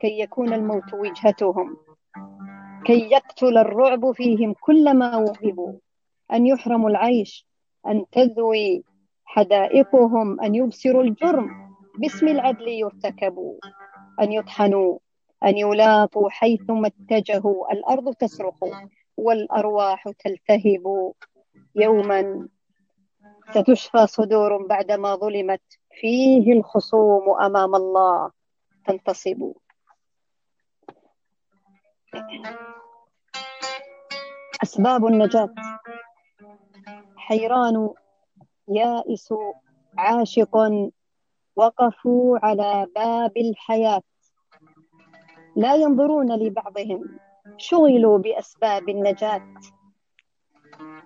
كي يكون الموت وجهتهم كي يقتل الرعب فيهم كل ما وهبوا أن يحرموا العيش أن تذوي حدائقهم أن يبصروا الجرم باسم العدل يرتكبوا أن يطحنوا أن يلاطوا حيثما اتجهوا الأرض تصرخ والأرواح تلتهب يوما. ستشفى صدور بعدما ظلمت. فيه الخصوم أمام الله تنتصب. أسباب النجاة. حيران يائس عاشق وقفوا على باب الحياة. لا ينظرون لبعضهم. شغلوا بأسباب النجاة.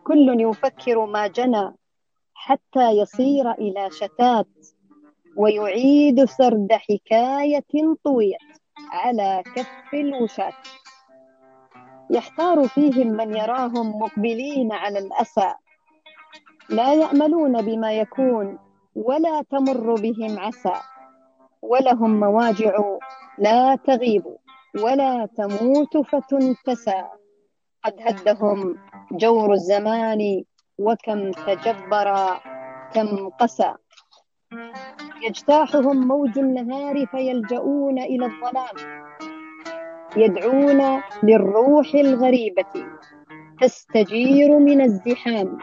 كل يفكر ما جنى حتى يصير إلى شتات ويعيد سرد حكاية طويت على كف الوشاة. يحتار فيهم من يراهم مقبلين على الأسى. لا يأملون بما يكون ولا تمر بهم عسى. ولهم مواجع لا تغيب. ولا تموت فتنتسى. قد هدهم جور الزمان وكم تجبر كم قسى. يجتاحهم موج النهار فيلجؤون إلى الظلام. يدعون للروح الغريبة تستجير من الزحام.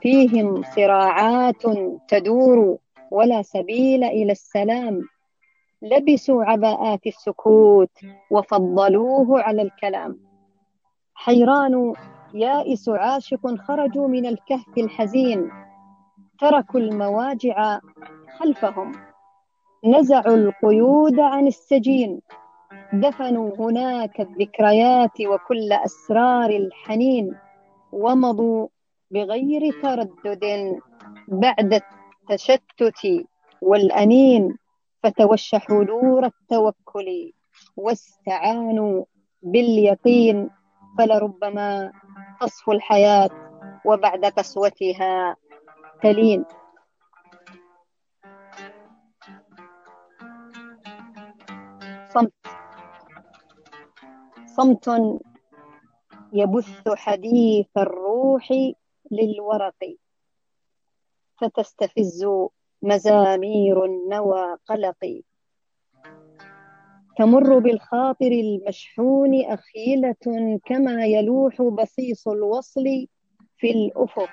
فيهم صراعات تدور ولا سبيل إلى السلام. لبسوا عباءات السكوت وفضلوه على الكلام. حيران يائس عاشق خرجوا من الكهف الحزين تركوا المواجع خلفهم. نزعوا القيود عن السجين دفنوا هناك الذكريات وكل أسرار الحنين ومضوا بغير تردد بعد التشتت والأنين. فتوشحوا نور التوكل واستعانوا باليقين فلربما تصفو الحياة وبعد قسوتها تلين. صمت. صمت يبث حديث الروح للورق فتستفز مزامير النوى قلقي. تمر بالخاطر المشحون أخيلة كما يلوح بصيص الوصل في الأفق.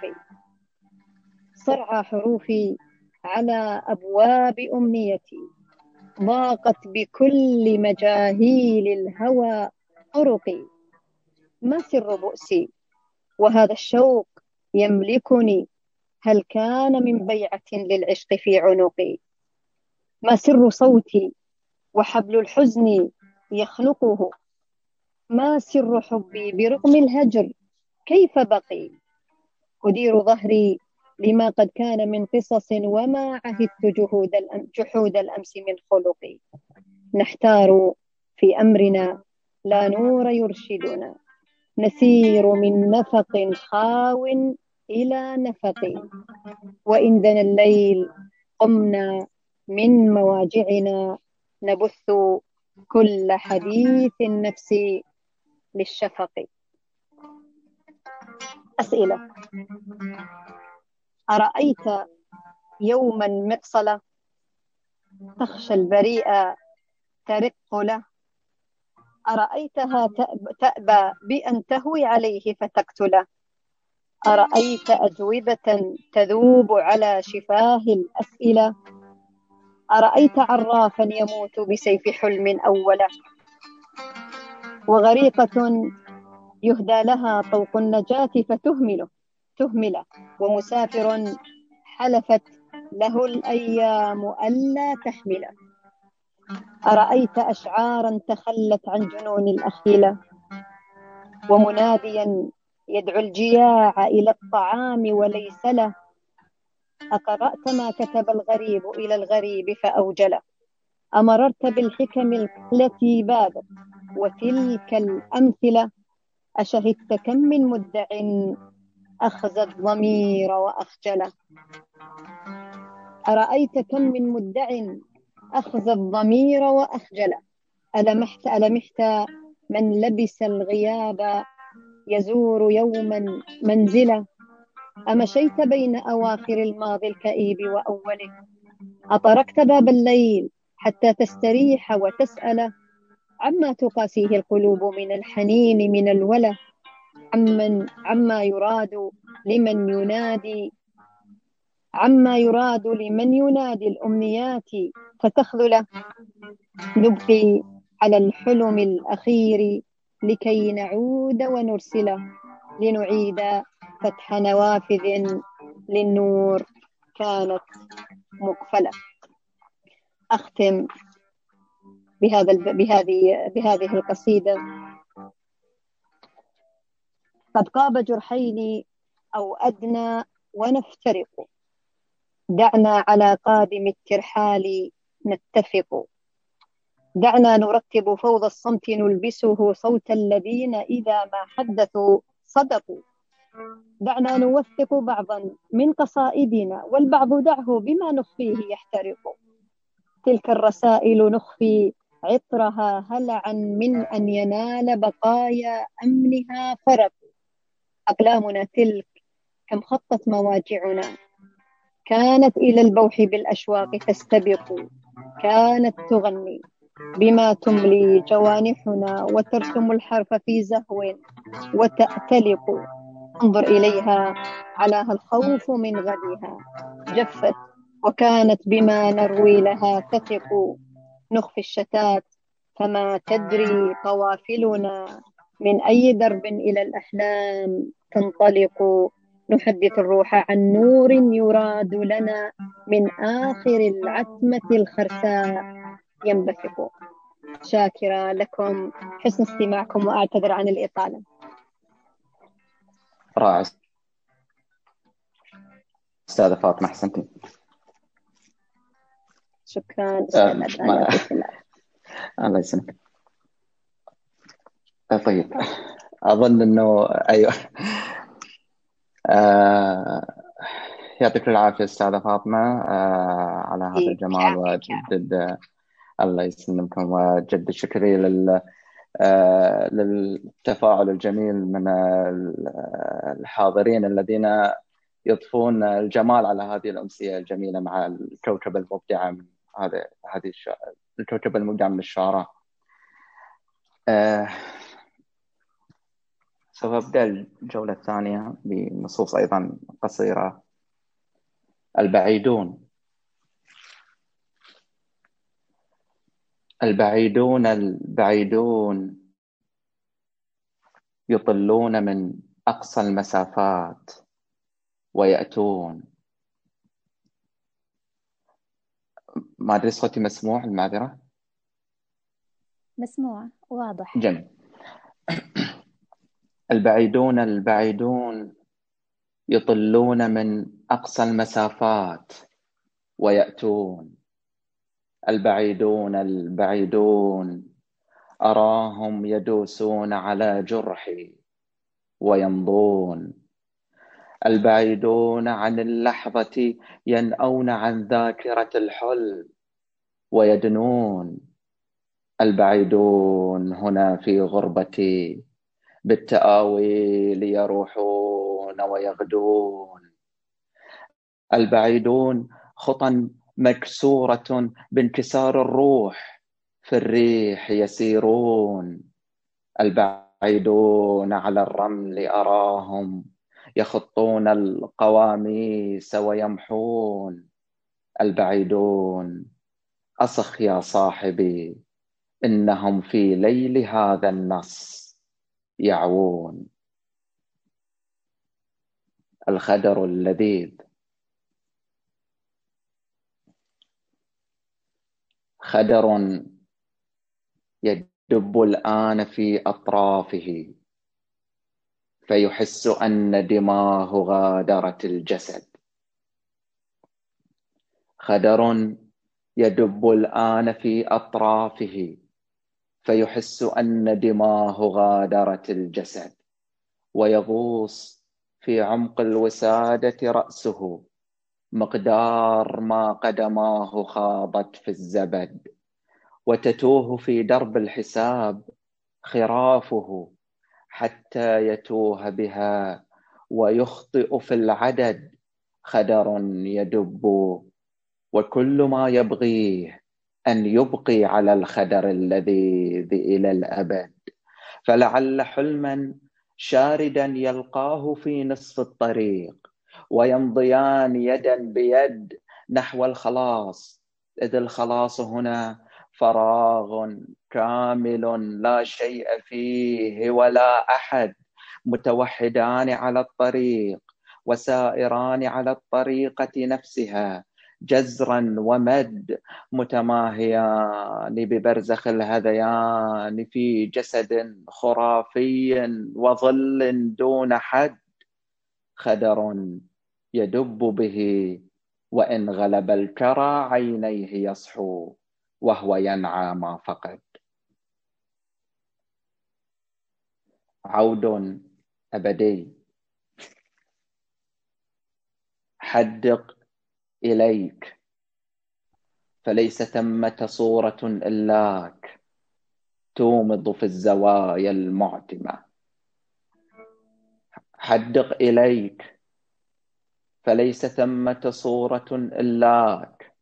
صرع حروفي على أبواب أمنيتي. ضاقت بكل مجاهيل الهوى طرقي. ما سر بؤسي؟ وهذا الشوق يملكني. هل كان من بيعة للعشق في عنقي؟ ما سر صوتي وحبل الحزن يخنقه ما سر حبي برغم الهجر؟ كيف بقي؟ أدير ظهري لما قد كان من قصص وما عهدت جهود جحود الأمس من خلقي. نحتار في أمرنا لا نور يرشدنا. نسير من نفق خاو إلى نفق وإن دنا الليل قمنا من مواجعنا نبث كل حديث النفس للشفق. أسئلة أرأيت يوما مقصلة تخشى البريء ترق له؟ أرأيتها تأبى بأن تهوي عليه فتقتله؟ أرأيت أجوبة تذوب على شفاه الأسئلة؟ أرأيت عرافا يموت بسيف حلم أولا وغريقة يهدى لها طوق النجاة فتهمله تهمل ومسافر حلفت له الأيام ألا تحمل. أرأيت أشعارا تخلت عن جنون الأخيلة؟ ومناديا يدعو الجياع إلى الطعام وليس له. أقرأت ما كتب الغريب إلى الغريب فأوجله. أمررت بالحكم التي بادت وتلك الأمثلة. أشهدت كم من مدع أخذ الضمير وأخجله. أرأيت كم من مدع أخذ الضمير وأخجله. ألمحت ألمحت من لبس الغياب يزور يوما منزلة. أمشيت بين أواخر الماضي الكئيب وأوله. أطرقت باب الليل حتى تستريح وتسأل عما تقاسيه القلوب من الحنين من الولة؟ عمن عما يراد لمن ينادي؟ عما يراد لمن ينادي الأمنيات فتخذل نبقي على الحلم الأخير لكي نعود ونرسله لنعيد فتح نوافذ للنور. كانت مقفلة. أختم بهذا بهذه بهذه القصيدة. قد قاب جرحين أو أدنى ونفترق. دعنا على قادم الترحال نتفق. دعنا نرتب فوضى الصمت نلبسه صوت الذين إذا ما حدثوا صدقوا. دعنا نوثق بعضا من قصائدنا والبعض دعه بما نخفيه يحترق. تلك الرسائل نخفي عطرها هلعا من أن ينال بقايا أمنها فرق. أقلامنا تلك كم خطت مواجعنا. كانت إلى البوح بالأشواق تستبق. كانت تغني. بما تملي جوانحنا وترسم الحرف في زهو وتأتلق انظر إليها علاها الخوف من غدها. جفت وكانت بما نروي لها تثق. نخفي الشتات فما تدري قوافلنا من أي درب إلى الأحلام تنطلق. نحدث الروح عن نور يراد لنا من آخر العتمة الخرساء. ينبثق شاكرة لكم حسن استماعكم وأعتذر عن الإطالة. رائع. أستاذة فاطمة أحسنتي شكرا. آه ما... الله يسلمك. آه طيب. أظن أنه أيوه. آه يعطيك العافية أستاذة فاطمة آه على هذا الجمال وجدد الله يسلمكم وجد شكري لل آه للتفاعل الجميل من الحاضرين الذين يضفون الجمال على هذه الأمسية الجميلة مع الكوكب المبدعة من هذا هذه. الكوكب المبدعة من الشعراء آه سوف أبدأ الجولة الثانية بنصوص أيضا قصيرة البعيدون البعيدون البعيدون يطلون من أقصى المسافات ويأتون. ما أدري صوتي مسموع المعذرة؟ مسموع واضح. جميل. البعيدون البعيدون يطلون من أقصى المسافات ويأتون. البعيدون البعيدون. أراهم يدوسون على جرحي ويمضون البعيدون عن اللحظة ينأون عن ذاكرة الحلم ويدنون. البعيدون هنا في غربتي بالتآويل يروحون ويغدون. البعيدون خطى مكسورة بانكسار الروح في الريح يسيرون البعيدون على الرمل أراهم يخطون القواميس ويمحون. البعيدون أصخ يا صاحبي إنهم في ليل هذا النص يعوون. الخدر اللذيذ خدر يدب الآن في أطرافه فيحس أن دماه غادرت الجسد. خدر يدب الآن في أطرافه فيحس أن دماه غادرت الجسد ويغوص في عمق الوسادة رأسه. مقدار ما قدماه خاضت في الزبد وتتوه في درب الحساب خرافه حتى يتوه بها ويخطئ في العدد خدر يدب وكل ما يبغيه أن يبقي على الخدر الذي إلى الأبد. فلعل حلما شاردا يلقاه في نصف الطريق ويمضيان يدا بيد نحو الخلاص. إذ الخلاص هنا فراغ كامل لا شيء فيه ولا أحد. متوحدان على الطريق وسائران على الطريقة نفسها جزرا ومد. متماهيان ببرزخ الهذيان في جسد خرافي وظل دون حد. خدر يدب به وإن غلب الكرى عينيه يصحو وهو ينعى ما فقد. عود أبدي. حدق إليك. فليس ثمة صورة إلاك. تومض في الزوايا المعتمة. حدق إليك. فليس ثمة صورة إلاك.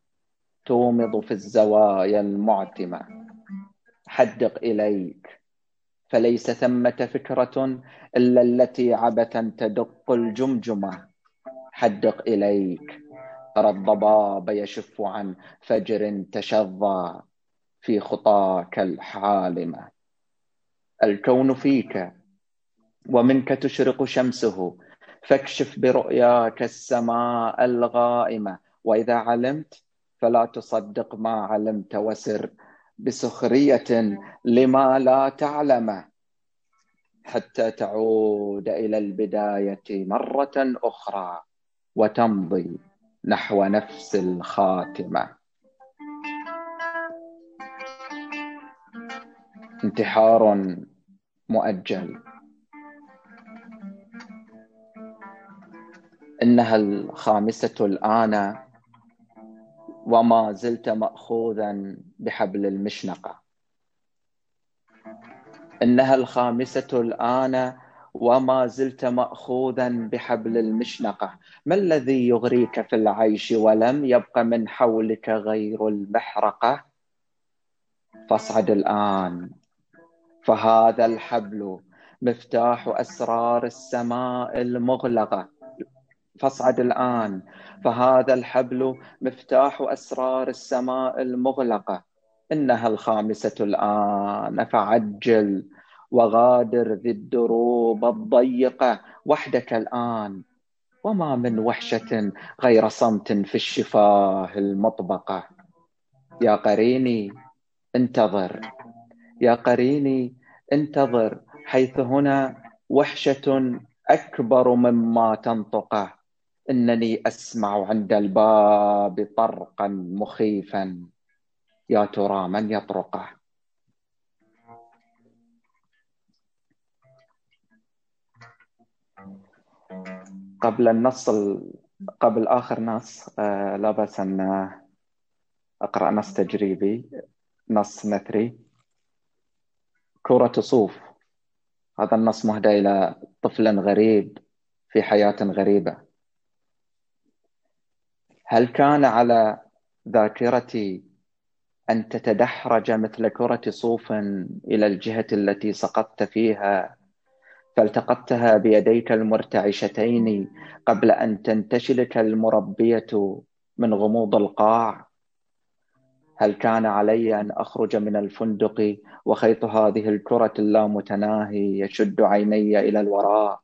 تومض في الزوايا المعتمة. حدق إليك. فليس ثمة فكرة إلا التي عبثا تدق الجمجمة. حدق إليك. ترى الضباب يشف عن فجر تشظى في خطاك الحالمة. الكون فيك. ومنك تشرق شمسه. فاكشف برؤياك السماء الغائمة وإذا علمت فلا تصدق ما علمت وسر بسخرية لما لا تعلم حتى تعود إلى البداية مرة أخرى وتمضي نحو نفس الخاتمة. انتحار مؤجل. إنها الخامسة الآن وما زلت مأخوذا بحبل المشنقة. إنها الخامسة الآن وما زلت مأخوذا بحبل المشنقة. ما الذي يغريك في العيش ولم يبق من حولك غير المحرقة؟ فاصعد الآن. فهذا الحبل مفتاح أسرار السماء المغلقة. فاصعد الآن. فهذا الحبل مفتاح أسرار السماء المغلقة. إنها الخامسة الآن. فعجل وغادر ذي الدروب الضيقة وحدك الآن. وما من وحشة غير صمت في الشفاه المطبقة. يا قريني انتظر. يا قريني انتظر. حيث هنا وحشة أكبر مما تنطقه. إنني أسمع عند الباب طرقا مخيفا. يا ترى من يطرقه؟ قبل النص قبل آخر نص آه، لا بأس أن أقرأ نص تجريبي نص نثري كرة صوف. هذا النص مهدى إلى طفل غريب في حياة غريبة. هل كان على ذاكرتي أن تتدحرج مثل كرة صوف إلى الجهة التي سقطت فيها؟ فالتقطتها بيديك المرتعشتين قبل أن تنتشلك المربية من غموض القاع. هل كان علي أن أخرج من الفندق وخيط هذه الكرة اللامتناهي يشد عيني إلى الوراء؟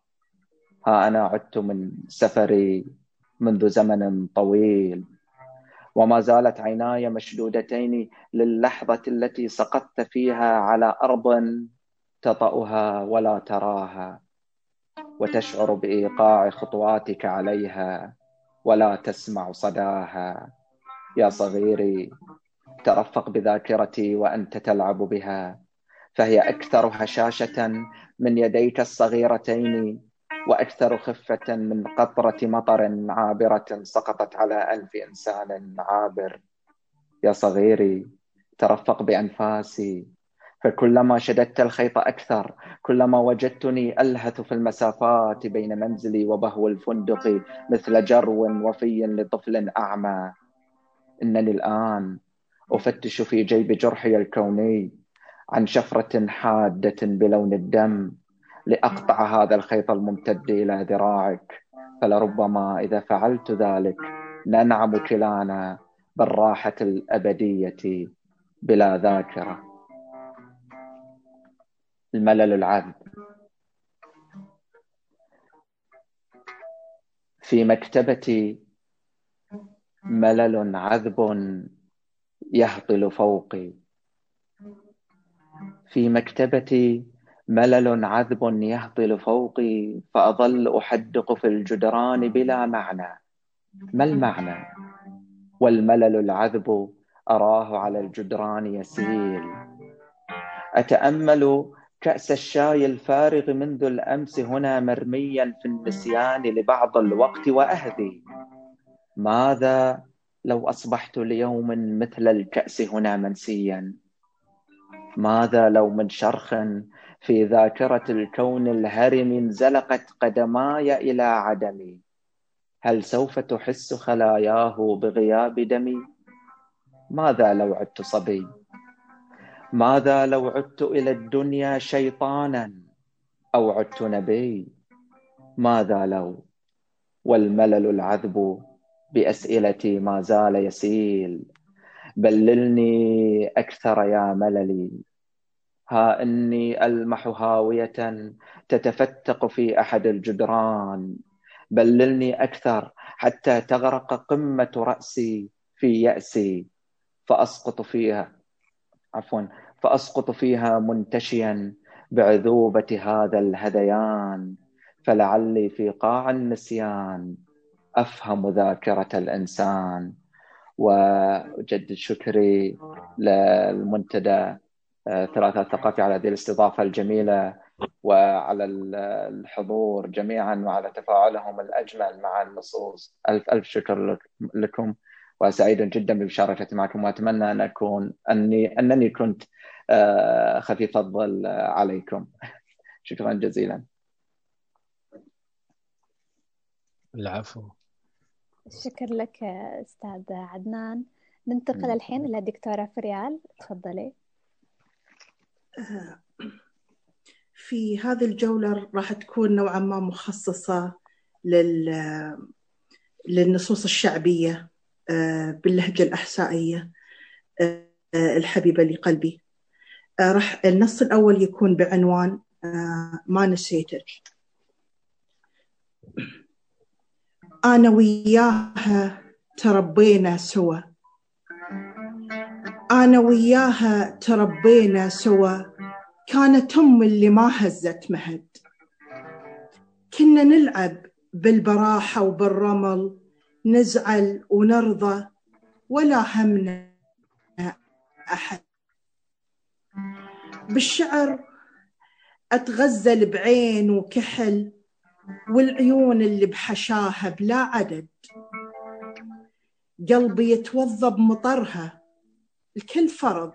ها أنا عدت من سفري منذ زمن طويل. وما زالت عيناي مشدودتين للحظة التي سقطت فيها على أرض تطأها ولا تراها وتشعر بإيقاع خطواتك عليها ولا تسمع صداها. يا صغيري ترفق بذاكرتي وأنت تلعب بها فهي أكثر هشاشة من يديك الصغيرتين وأكثر خفة من قطرة مطر عابرة سقطت على أنف إنسان عابر. يا صغيري ترفق بأنفاسي. فكلما شددت الخيط أكثر كلما وجدتني ألهث في المسافات بين منزلي وبهو الفندق مثل جرو وفي لطفل أعمى. إنني الآن أفتش في جيب جرحي الكوني عن شفرة حادة بلون الدم. لأقطع هذا الخيط الممتد إلى ذراعك. فلربما إذا فعلت ذلك ننعم كلانا بالراحة الأبدية بلا ذاكرة. الملل العذب. في مكتبتي ملل عذب يهطل فوقي. في مكتبتي ملل عذب يهطل فوقي فأظل أحدق في الجدران بلا معنى. ما المعنى؟ والملل العذب أراه على الجدران يسيل. أتأمل كأس الشاي الفارغ منذ الأمس هنا مرميا في النسيان لبعض الوقت وأهدي. ماذا لو أصبحت ليوم مثل الكأس هنا منسيا؟ ماذا لو من شرخ في ذاكرة الكون الهرم انزلقت قدماي إلى عدمي. هل سوف تحس خلاياه بغياب دمي؟ ماذا لو عدت صبي؟ ماذا لو عدت إلى الدنيا شيطانا؟ أو عدت نبي؟ ماذا لو؟ والملل العذب بأسئلتي ما زال يسيل. بللني أكثر يا مللي. ها إني ألمح هاوية تتفتق في أحد الجدران. بللني أكثر حتى تغرق قمة رأسي في يأسي. فأسقط فيها عفوا فأسقط فيها منتشيا بعذوبة هذا الهذيان. فلعلي في قاع النسيان أفهم ذاكرة الإنسان. وأجدد شكري للمنتدى. ثلاثة الثقافي على هذه الاستضافة الجميلة وعلى الحضور جميعا وعلى تفاعلهم الأجمل مع النصوص. ألف ألف شكر لكم وسعيد جدا بمشاركتي معكم وأتمنى أن أكون أني أنني كنت آه، خفيف الظل عليكم. شكرا جزيلا. العفو. شكر لك أستاذ عدنان. ننتقل الحين إلى دكتورة فريال. تفضلي. في هذه الجولة راح تكون نوعا ما مخصصة لل... للنصوص الشعبية آه، باللهجة الأحسائية آه، الحبيبة لقلبي. آه، راح النص الأول يكون بعنوان ما نسيتك. أنا وياها تربينا سوا. أنا وياها تربينا سوا. كانت أم اللي ما هزت مهد. كنا نلعب بالبراحة وبالرمل نزعل ونرضى ولا همنا أحد. بالشعر أتغزل بعين وكحل والعيون اللي بحشاها بلا عدد. قلبي يتوضى بمطرها الكل فرض.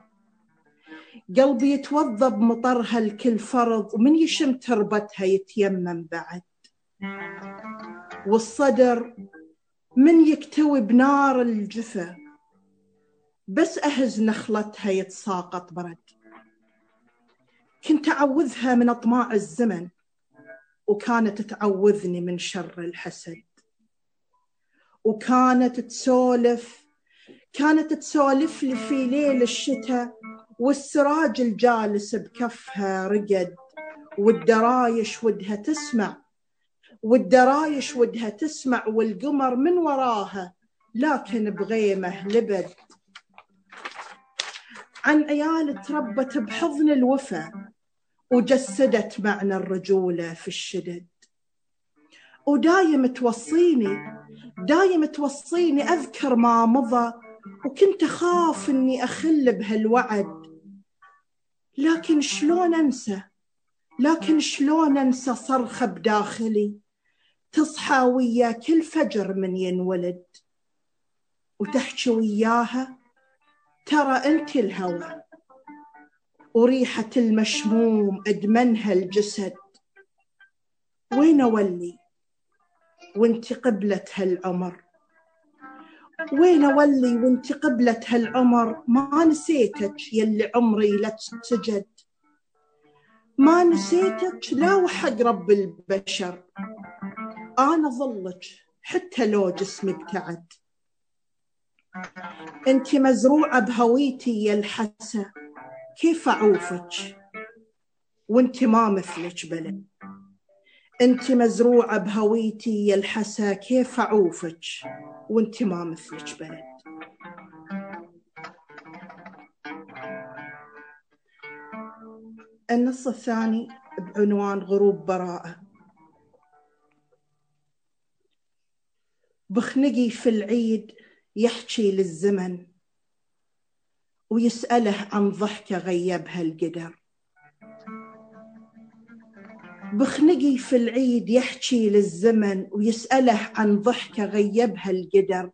قلبي يتوضى بمطرها الكل فرض ومن يشم تربتها يتيمم بعد. والصدر من يكتوي بنار الجثة بس أهز نخلتها يتساقط برد. كنت أعوذها من أطماع الزمن وكانت تعوذني من شر الحسد. وكانت تسولف كانت تسولف لي في ليل الشتاء والسراج الجالس بكفها رقد والدرايش ودها تسمع. والدرايش ودها تسمع والقمر من وراها لكن بغيمه لبد. عن عيال تربت بحضن الوفا وجسدت معنى الرجولة في الشدد. ودايم توصيني دايم توصيني أذكر ما مضى وكنت أخاف إني أخل بهالوعد. لكن شلون أنسى؟ لكن شلون أنسى صرخة بداخلي؟ تصحى ويا كل فجر من ينولد. وتحكي وياها ترى أنت الهوى. وريحة المشموم أدمنها الجسد. وين أولي؟ وانت قبلة هالعمر وين أولي وانت قبلة هالعمر؟ ما نسيتك يلي عمري لا سجد ما نسيتك لا وحق رب البشر. أنا ظلك حتى لو جسمي ابتعد. انت مزروعة بهويتي يا الحسا. كيف أعوفك؟ وانت ما مثلك بلد انت مزروعة بهويتي يا الحسا. كيف أعوفك؟ وانت ما مثلك بلد النص الثاني بعنوان غروب براءة. بخنقي في العيد يحكي للزمن ويسأله عن ضحكة غيبها القدر. بخنقي في العيد يحكي للزمن ويسأله عن ضحكة غيبها القدر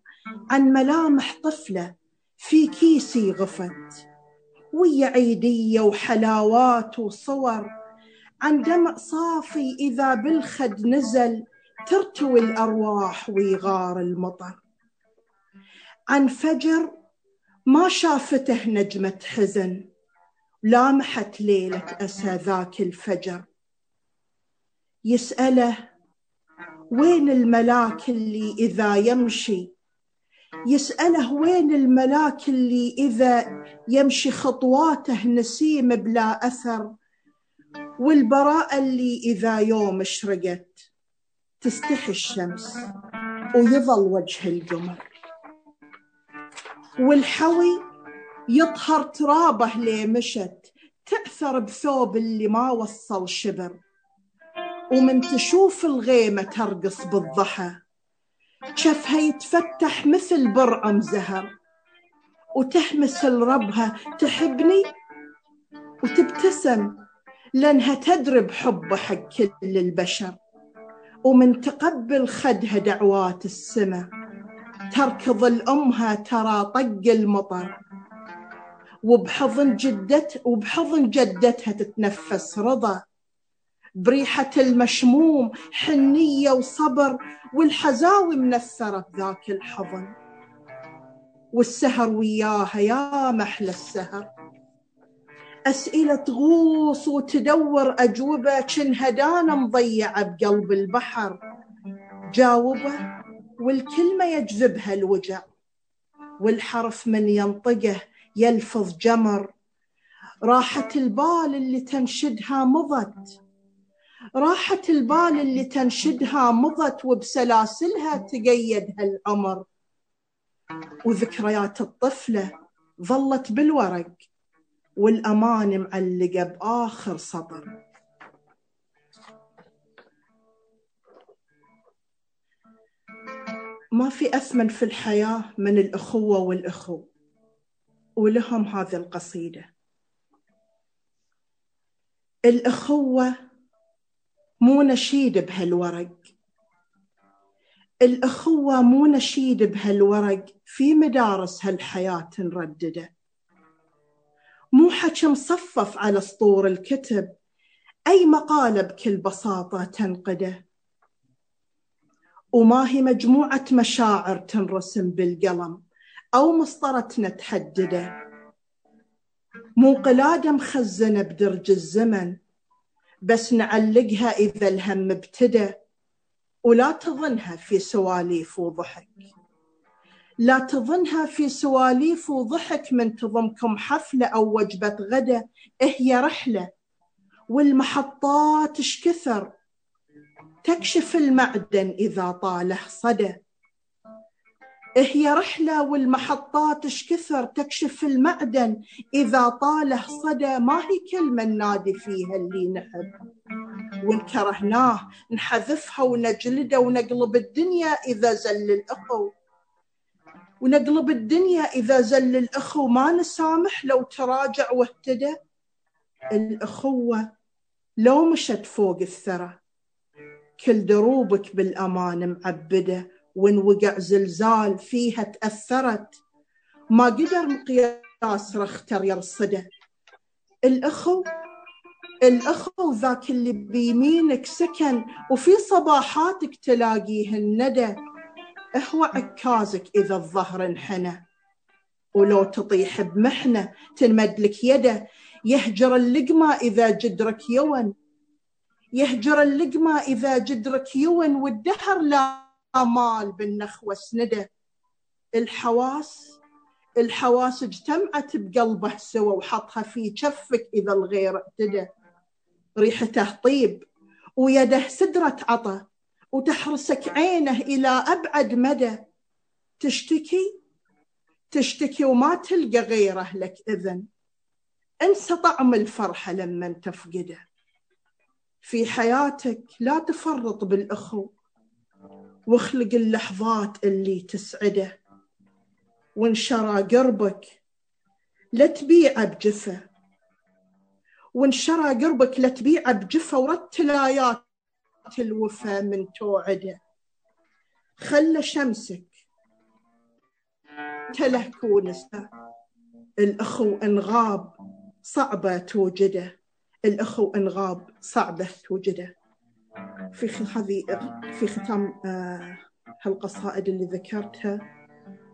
عن ملامح طفلة في كيسي غفت ويا عيدية وحلاوات وصور عن دمع صافي إذا بالخد نزل ترتوي الأرواح ويغار المطر عن فجر ما شافته نجمة حزن لامحت ليلة أسى ذاك الفجر. يسأله وين الملاك اللي إذا يمشي؟ يسأله وين الملاك اللي إذا يمشي خطواته نسيم بلا أثر؟ والبراءة اللي إذا يوم اشرقت تستحي الشمس ويظل وجه القمر. والحوي يطهر ترابه ليه مشت تأثر بثوب اللي ما وصل شبر. ومن تشوف الغيمة ترقص بالضحى. شفها يتفتح مثل برعم زهر وتحمس لربها تحبني وتبتسم لأنها تدري بحبه حق كل البشر. ومن تقبل خدها دعوات السماء تركض الأمها ترى طق المطر. وبحضن جدت وبحضن جدتها تتنفس رضا. بريحة المشموم حنية وصبر والحزاوي منثرة بذاك الحضن. والسهر وياها يا محلى السهر. أسئلة تغوص وتدور أجوبة كنها دانا مضيعة بقلب البحر. جاوبه والكلمة يجذبها الوجع. والحرف من ينطقه يلفظ جمر. راحة البال اللي تنشدها مضت. راحة البال اللي تنشدها مضت وبسلاسلها تقيد هالعمر. وذكريات الطفلة ظلت بالورق والأمان معلقة بآخر سطر ما في أثمن في الحياة من الأخوة والأخو ولهم هذه القصيدة. الأخوة مو نشيد بهالورق. الأخوة مو نشيد بهالورق في مدارس هالحياة نردده. مو حكي مصفف على سطور الكتب أي مقالة بكل بساطة تنقده. وما هي مجموعة مشاعر تنرسم بالقلم أو مسطرة تحدده. مو قلادة مخزنة بدرج الزمن بس نعلقها إذا الهم ابتدى ولا تظنها في سواليف وضحك. لا تظنها في سواليف وضحك من تضمكم حفلة أو وجبة غدا هي رحلة. والمحطات اش كثر؟ تكشف المعدن إذا طاله صدى. هي رحلة والمحطات كثر تكشف المعدن إذا طاله صدى؟ ما هي كلمة ننادي فيها اللي نحب. وإن كرهناه نحذفها ونجلده ونقلب الدنيا إذا زل الأخو. ونقلب الدنيا إذا زل الأخو. ما نسامح لو تراجع واهتدى. الأخوة لو مشت فوق الثرى. كل دروبك بالأمان معبدة. وإن وقع زلزال فيها تأثرت. ما قدر مقياس رختر يرصده. الأخو الأخو ذاك اللي بيمينك سكن وفي صباحاتك تلاقيه الندى. هو عكازك إذا الظهر انحنى. ولو تطيح بمحنة تنمد لك يده. يهجر اللقمة إذا جدرك يون. يهجر اللقمة إذا جدرك يون. والدهر لا مال بالنخوة سنده الحواس الحواس اجتمعت بقلبه سوا وحطها في كفك إذا الغير اعتدى ريحته طيب ويده سدرة عطى وتحرسك عينه إلى أبعد مدى. تشتكي؟ تشتكي وما تلقى غيره لك إذن. انسى طعم الفرحة لما تفقده. في حياتك لا تفرط بالأخو. واخلق اللحظات اللي تسعده. وانشرى قربك لا تبيعه بجفة. وانشرى قربك لا تبيعه بجفة ورتل آيات الوفا من توعده. خلى شمسك تلهك ونسى. الأخو إن غاب صعبة توجده. الأخو إن غاب صعبة توجده. في هذه في ختام آه، هالقصائد اللي ذكرتها.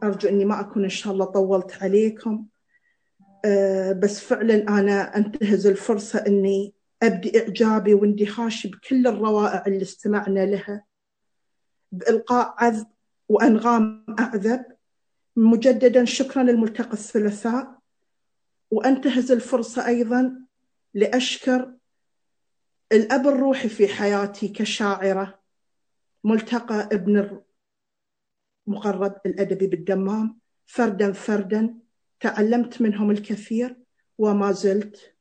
أرجو أني ما أكون إن شاء الله طولت عليكم. آه، بس فعلا أنا أنتهز الفرصة أني أبدي إعجابي واندهاشي بكل الروائع اللي استمعنا لها. بإلقاء عذب وأنغام أعذب. مجددا شكرا للملتقى الثلاثاء. وأنتهز الفرصة أيضا لأشكر الأب الروحي في حياتي كشاعرة ملتقى ابن المقرب الأدبي بالدمام. فردا فردا تعلمت منهم الكثير وما زلت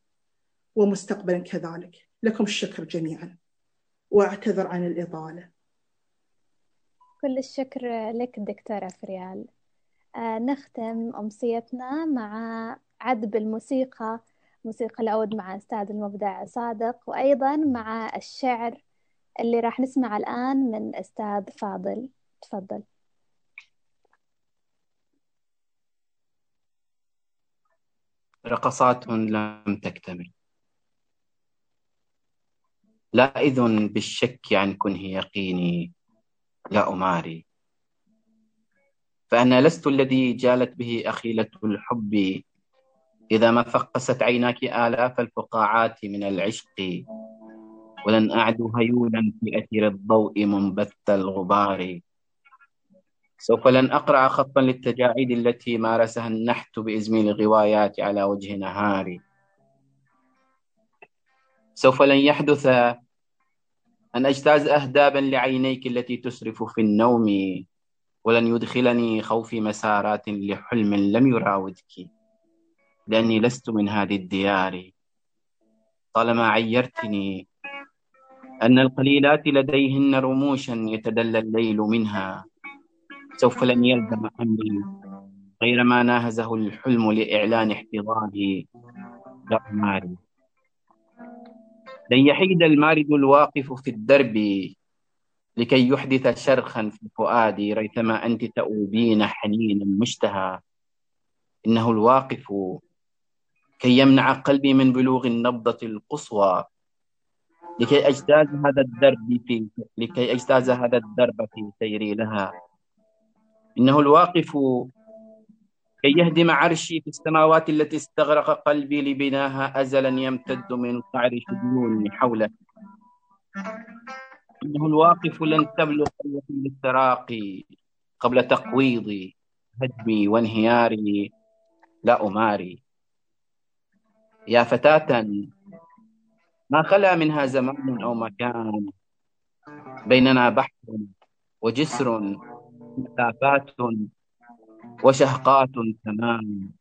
ومستقبلا كذلك. لكم الشكر جميعا وأعتذر عن الإطالة كل الشكر لك دكتورة فريال. آه نختم أمسيتنا مع عذب الموسيقى موسيقى العود مع أستاذ المبدع صادق وأيضا مع الشعر اللي راح نسمع الآن من أستاذ فاضل. تفضل. رقصات لم تكتمل. لا إذن بالشك عن كنه يقيني. لا أماري. فأنا لست الذي جالت به أخيلة الحب. إذا ما فقست عيناك آلاف الفقاعات من العشق ولن أعدو هيولا في أثير الضوء منبث الغبار. سوف لن أقرأ خطا للتجاعيد التي مارسها النحت بإزميل الغوايات على وجه نهاري سوف لن يحدث أن أجتاز أهدابا لعينيك التي تسرف في النوم ولن يدخلني خوفي مسارات لحلم لم يراودك. لأني لست من هذه الديار. طالما عيرتني أن القليلات لديهن رموشا يتدلى الليل منها سوف لن يلزم أمري غير ما ناهزه الحلم لإعلان احتضانه لأماري لن يحيد المارد الواقف في الدرب لكي يحدث شرخا في فؤادي ريثما أنت تؤوبين حنينا مشتهى. إنه الواقف كي يمنع قلبي من بلوغ النبضة القصوى. لكي أجتاز هذا الدرب في لكي أجتاز هذا الدرب في سيري لها. إنه الواقف كي يهدم عرشي في السماوات التي استغرق قلبي لبناها أزلا يمتد من قعر شجون حوله. إنه الواقف لن تبلغ التراقي قبل تقويض هدمي وانهياري. لا أماري. يا فتاة ما خلا منها زمان أو مكان. بيننا بحر وجسر مسافات وشهقات تمام.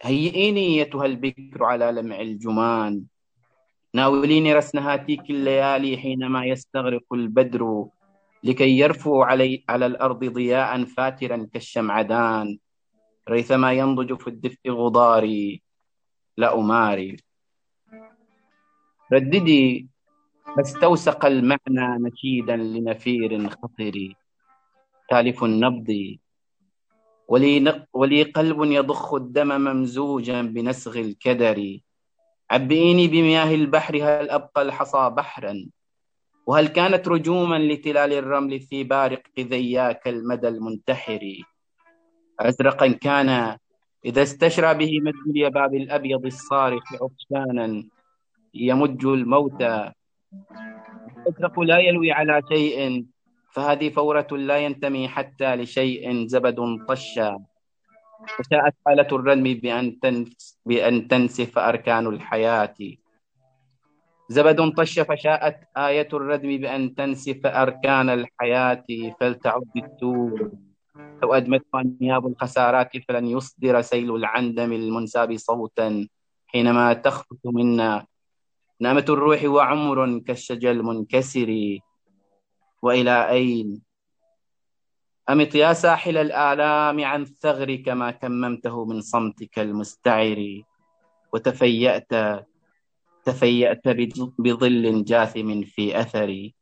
هيئيني أيتها البكر على لمع الجمان. ناوليني رسن هاتيك الليالي حينما يستغرق البدر لكي يرفو علي على الأرض ضياء فاترا كالشمعدان. ريثما ينضج في الدفء غضاري. لا أماري. رددي فاستوسق المعنى نشيدا لنفير خطري. تالف النبض ولي, ولي قلب يضخ الدم ممزوجا بنسغ الكدر. عبئيني بمياه البحر هل أبقى الحصى بحرا؟ وهل كانت رجوما لتلال الرمل في بارق ذياك المدى المنتحر؟ أزرقا كان إذا استشرى به مد اليباب الأبيض الصارخ عطشانا يمج الموتى. الأزرق لا يلوي على شيء فهذه فورة لا ينتمي حتى لشيء زبد طشا. وشاءت حالة الردم بأن, تنس بأن تنسف أركان الحياة. زبد طش فشاءت آية الردم بأن تنسف أركان الحياة فلتعد التور لو أدمت أنياب الخسارات فلن يصدر سيل العندم المنساب صوتا حينما تخفت منا. نامة الروح وعمر كالشجر المنكسر. وإلى أين؟ أمط يا ساحل الآلام عن ثغرك ما كممته من صمتك المستعر. وتفيأت تفيأت بظل جاثم في أثري.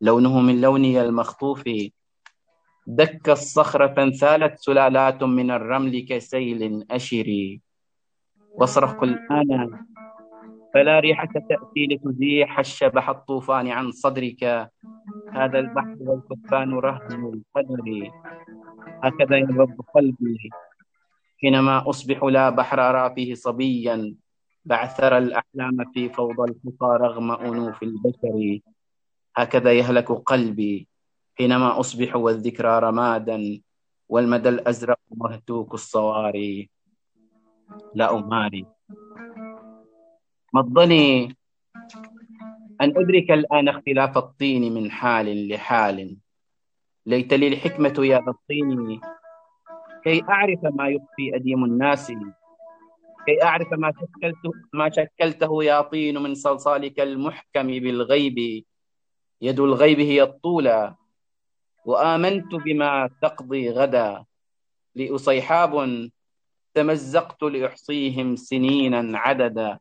لونه من لوني المخطوف. دك الصخر فانثالت سلالات من الرمل كسيل أشري. واصرخ الآن فلا ريحة تأتي لتزيح الشبح الطوفان عن صدرك. هذا البحر والكفان رهن القدر. هكذا ينبض قلبي حينما أصبح لا بحر أرى فيه صبيا. بعثر الأحلام في فوضى الخطى رغم أنوف البشر. هكذا يهلك قلبي. حينما أصبح والذكرى رمادا والمدى الأزرق مهتوك الصواري. لا أماري. مضني أن أدرك الآن اختلاف الطين من حال لحال. ليت لي الحكمة يا ذا الطين. كي أعرف ما يخفي أديم الناس. كي أعرف ما شكلته, ما شكلته يا طين من صلصالك المحكم بالغيب. يد الغيب هي الطولى. وآمنت بما تقضي غدا لأصيحاب تمزقت لأحصيهم سنينا عددا.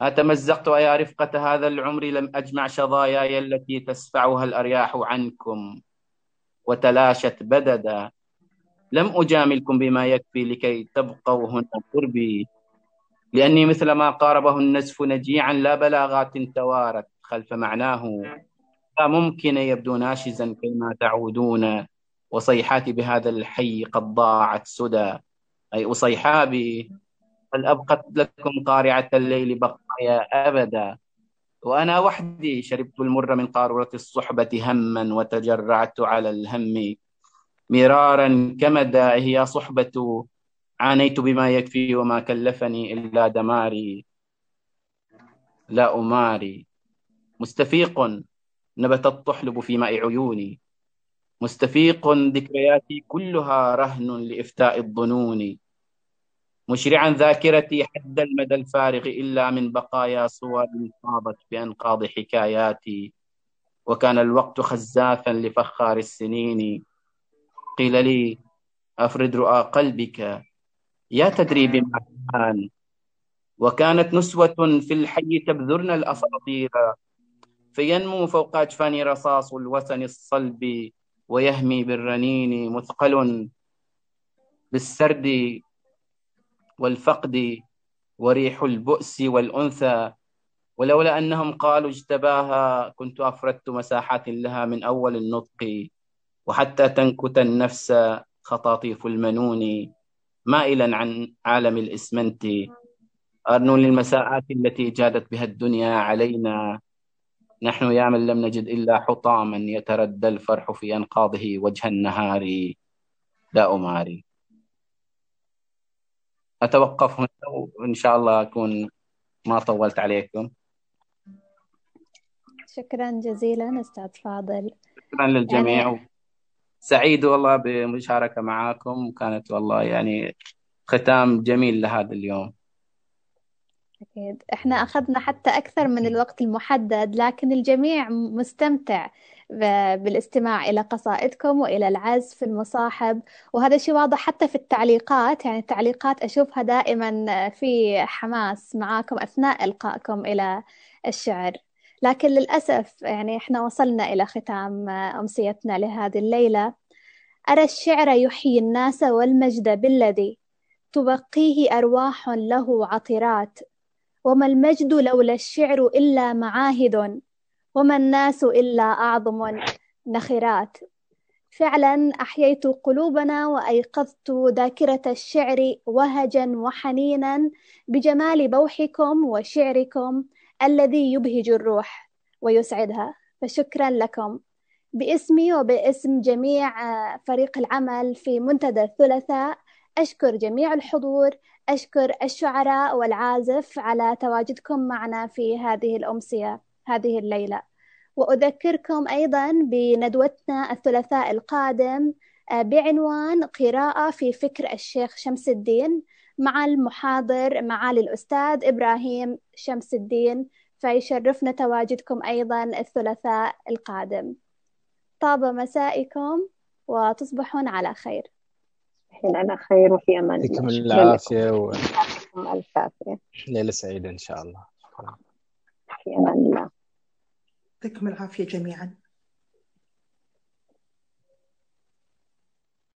أتمزقت يا رفقة هذا العمر لم أجمع شظاياي التي تسفعها الأرياح عنكم وتلاشت بددا. لم أجاملكم بما يكفي لكي تبقوا هنا قربي. لأني مثل ما قاربه النزف نجيعا لا بلاغات توارت خلف معناه. ممكن يبدو ناشزا كيما تعودون وصيحاتي بهذا الحي قد ضاعت سدى. أي أصيحابي هل أبقت لكم قارعة الليل بقايا أبدا؟ وأنا وحدي شربت المر من قارورة الصحبة هما وتجرعت على الهم. مرارا كمدا هي صحبة. عانيت بما يكفي وما كلفني إلا دماري. لا أماري. مستفيق. نبتت تحلب في ماء عيوني. مستفيق ذكرياتي كلها رهن لإفتاء الظنون. مشرعا ذاكرتي حد المدى الفارغ إلا من بقايا صور فاضت بأنقاض حكاياتي. وكان الوقت خزافا لفخار السنين. قيل لي أفرد رؤى قلبك. يا تدري بما كان وكانت نسوة في الحي تبذرن الأساطير. فينمو فوق أجفان رصاص الوثن الصلب ويهمي بالرنين مثقل بالسرد والفقد وريح البؤس والأنثى. ولولا أنهم قالوا اجتباها كنت أفردت مساحات لها من أول النطق. وحتى تنكت النفس خطاطيف المنون مائلا عن عالم الإسمنت. أرنو للمساءات التي جادت بها الدنيا علينا. نحن يا من لم نجد إلا حطاما يتردى الفرح في أنقاضه وجه النهار. لا أماري. أتوقف هنا وإن شاء الله أكون ما طولت عليكم. شكرا جزيلا أستاذ فاضل. شكرا للجميع. يعني سعيد والله بمشاركة معاكم. كانت والله يعني ختام جميل لهذا اليوم. أكيد. إحنا أخذنا حتى أكثر من الوقت المحدد لكن الجميع مستمتع بالاستماع إلى قصائدكم وإلى العزف المصاحب. وهذا شيء واضح حتى في التعليقات. يعني التعليقات أشوفها دائما في حماس معاكم أثناء إلقائكم إلى الشعر. لكن للأسف يعني إحنا وصلنا إلى ختام أمسيتنا لهذه الليلة. أرى الشعر يحيي الناس والمجد بالذي تبقيه أرواح له عطرات. وما المجد لولا الشعر إلا معاهد وما الناس إلا أعظم نخرات. فعلا أحييت قلوبنا وأيقظت ذاكرة الشعر وهجا وحنينا بجمال بوحكم وشعركم الذي يبهج الروح ويسعدها. فشكرا لكم. باسمي وباسم جميع فريق العمل في منتدى الثلاثاء أشكر جميع الحضور أشكر الشعراء والعازف على تواجدكم معنا في هذه الأمسية هذه الليلة. وأذكركم أيضا بندوتنا الثلاثاء القادم بعنوان قراءة في فكر الشيخ شمس الدين مع المحاضر معالي الأستاذ إبراهيم شمس الدين فيشرفنا تواجدكم أيضا الثلاثاء القادم. طاب مسائكم وتصبحون على خير. الحين على خير وفي أمان يعطيكم الله. العافية لكم. ألف عافية. وليلة سعيدة إن شاء الله. في أمان الله. يعطيكم العافية جميعا.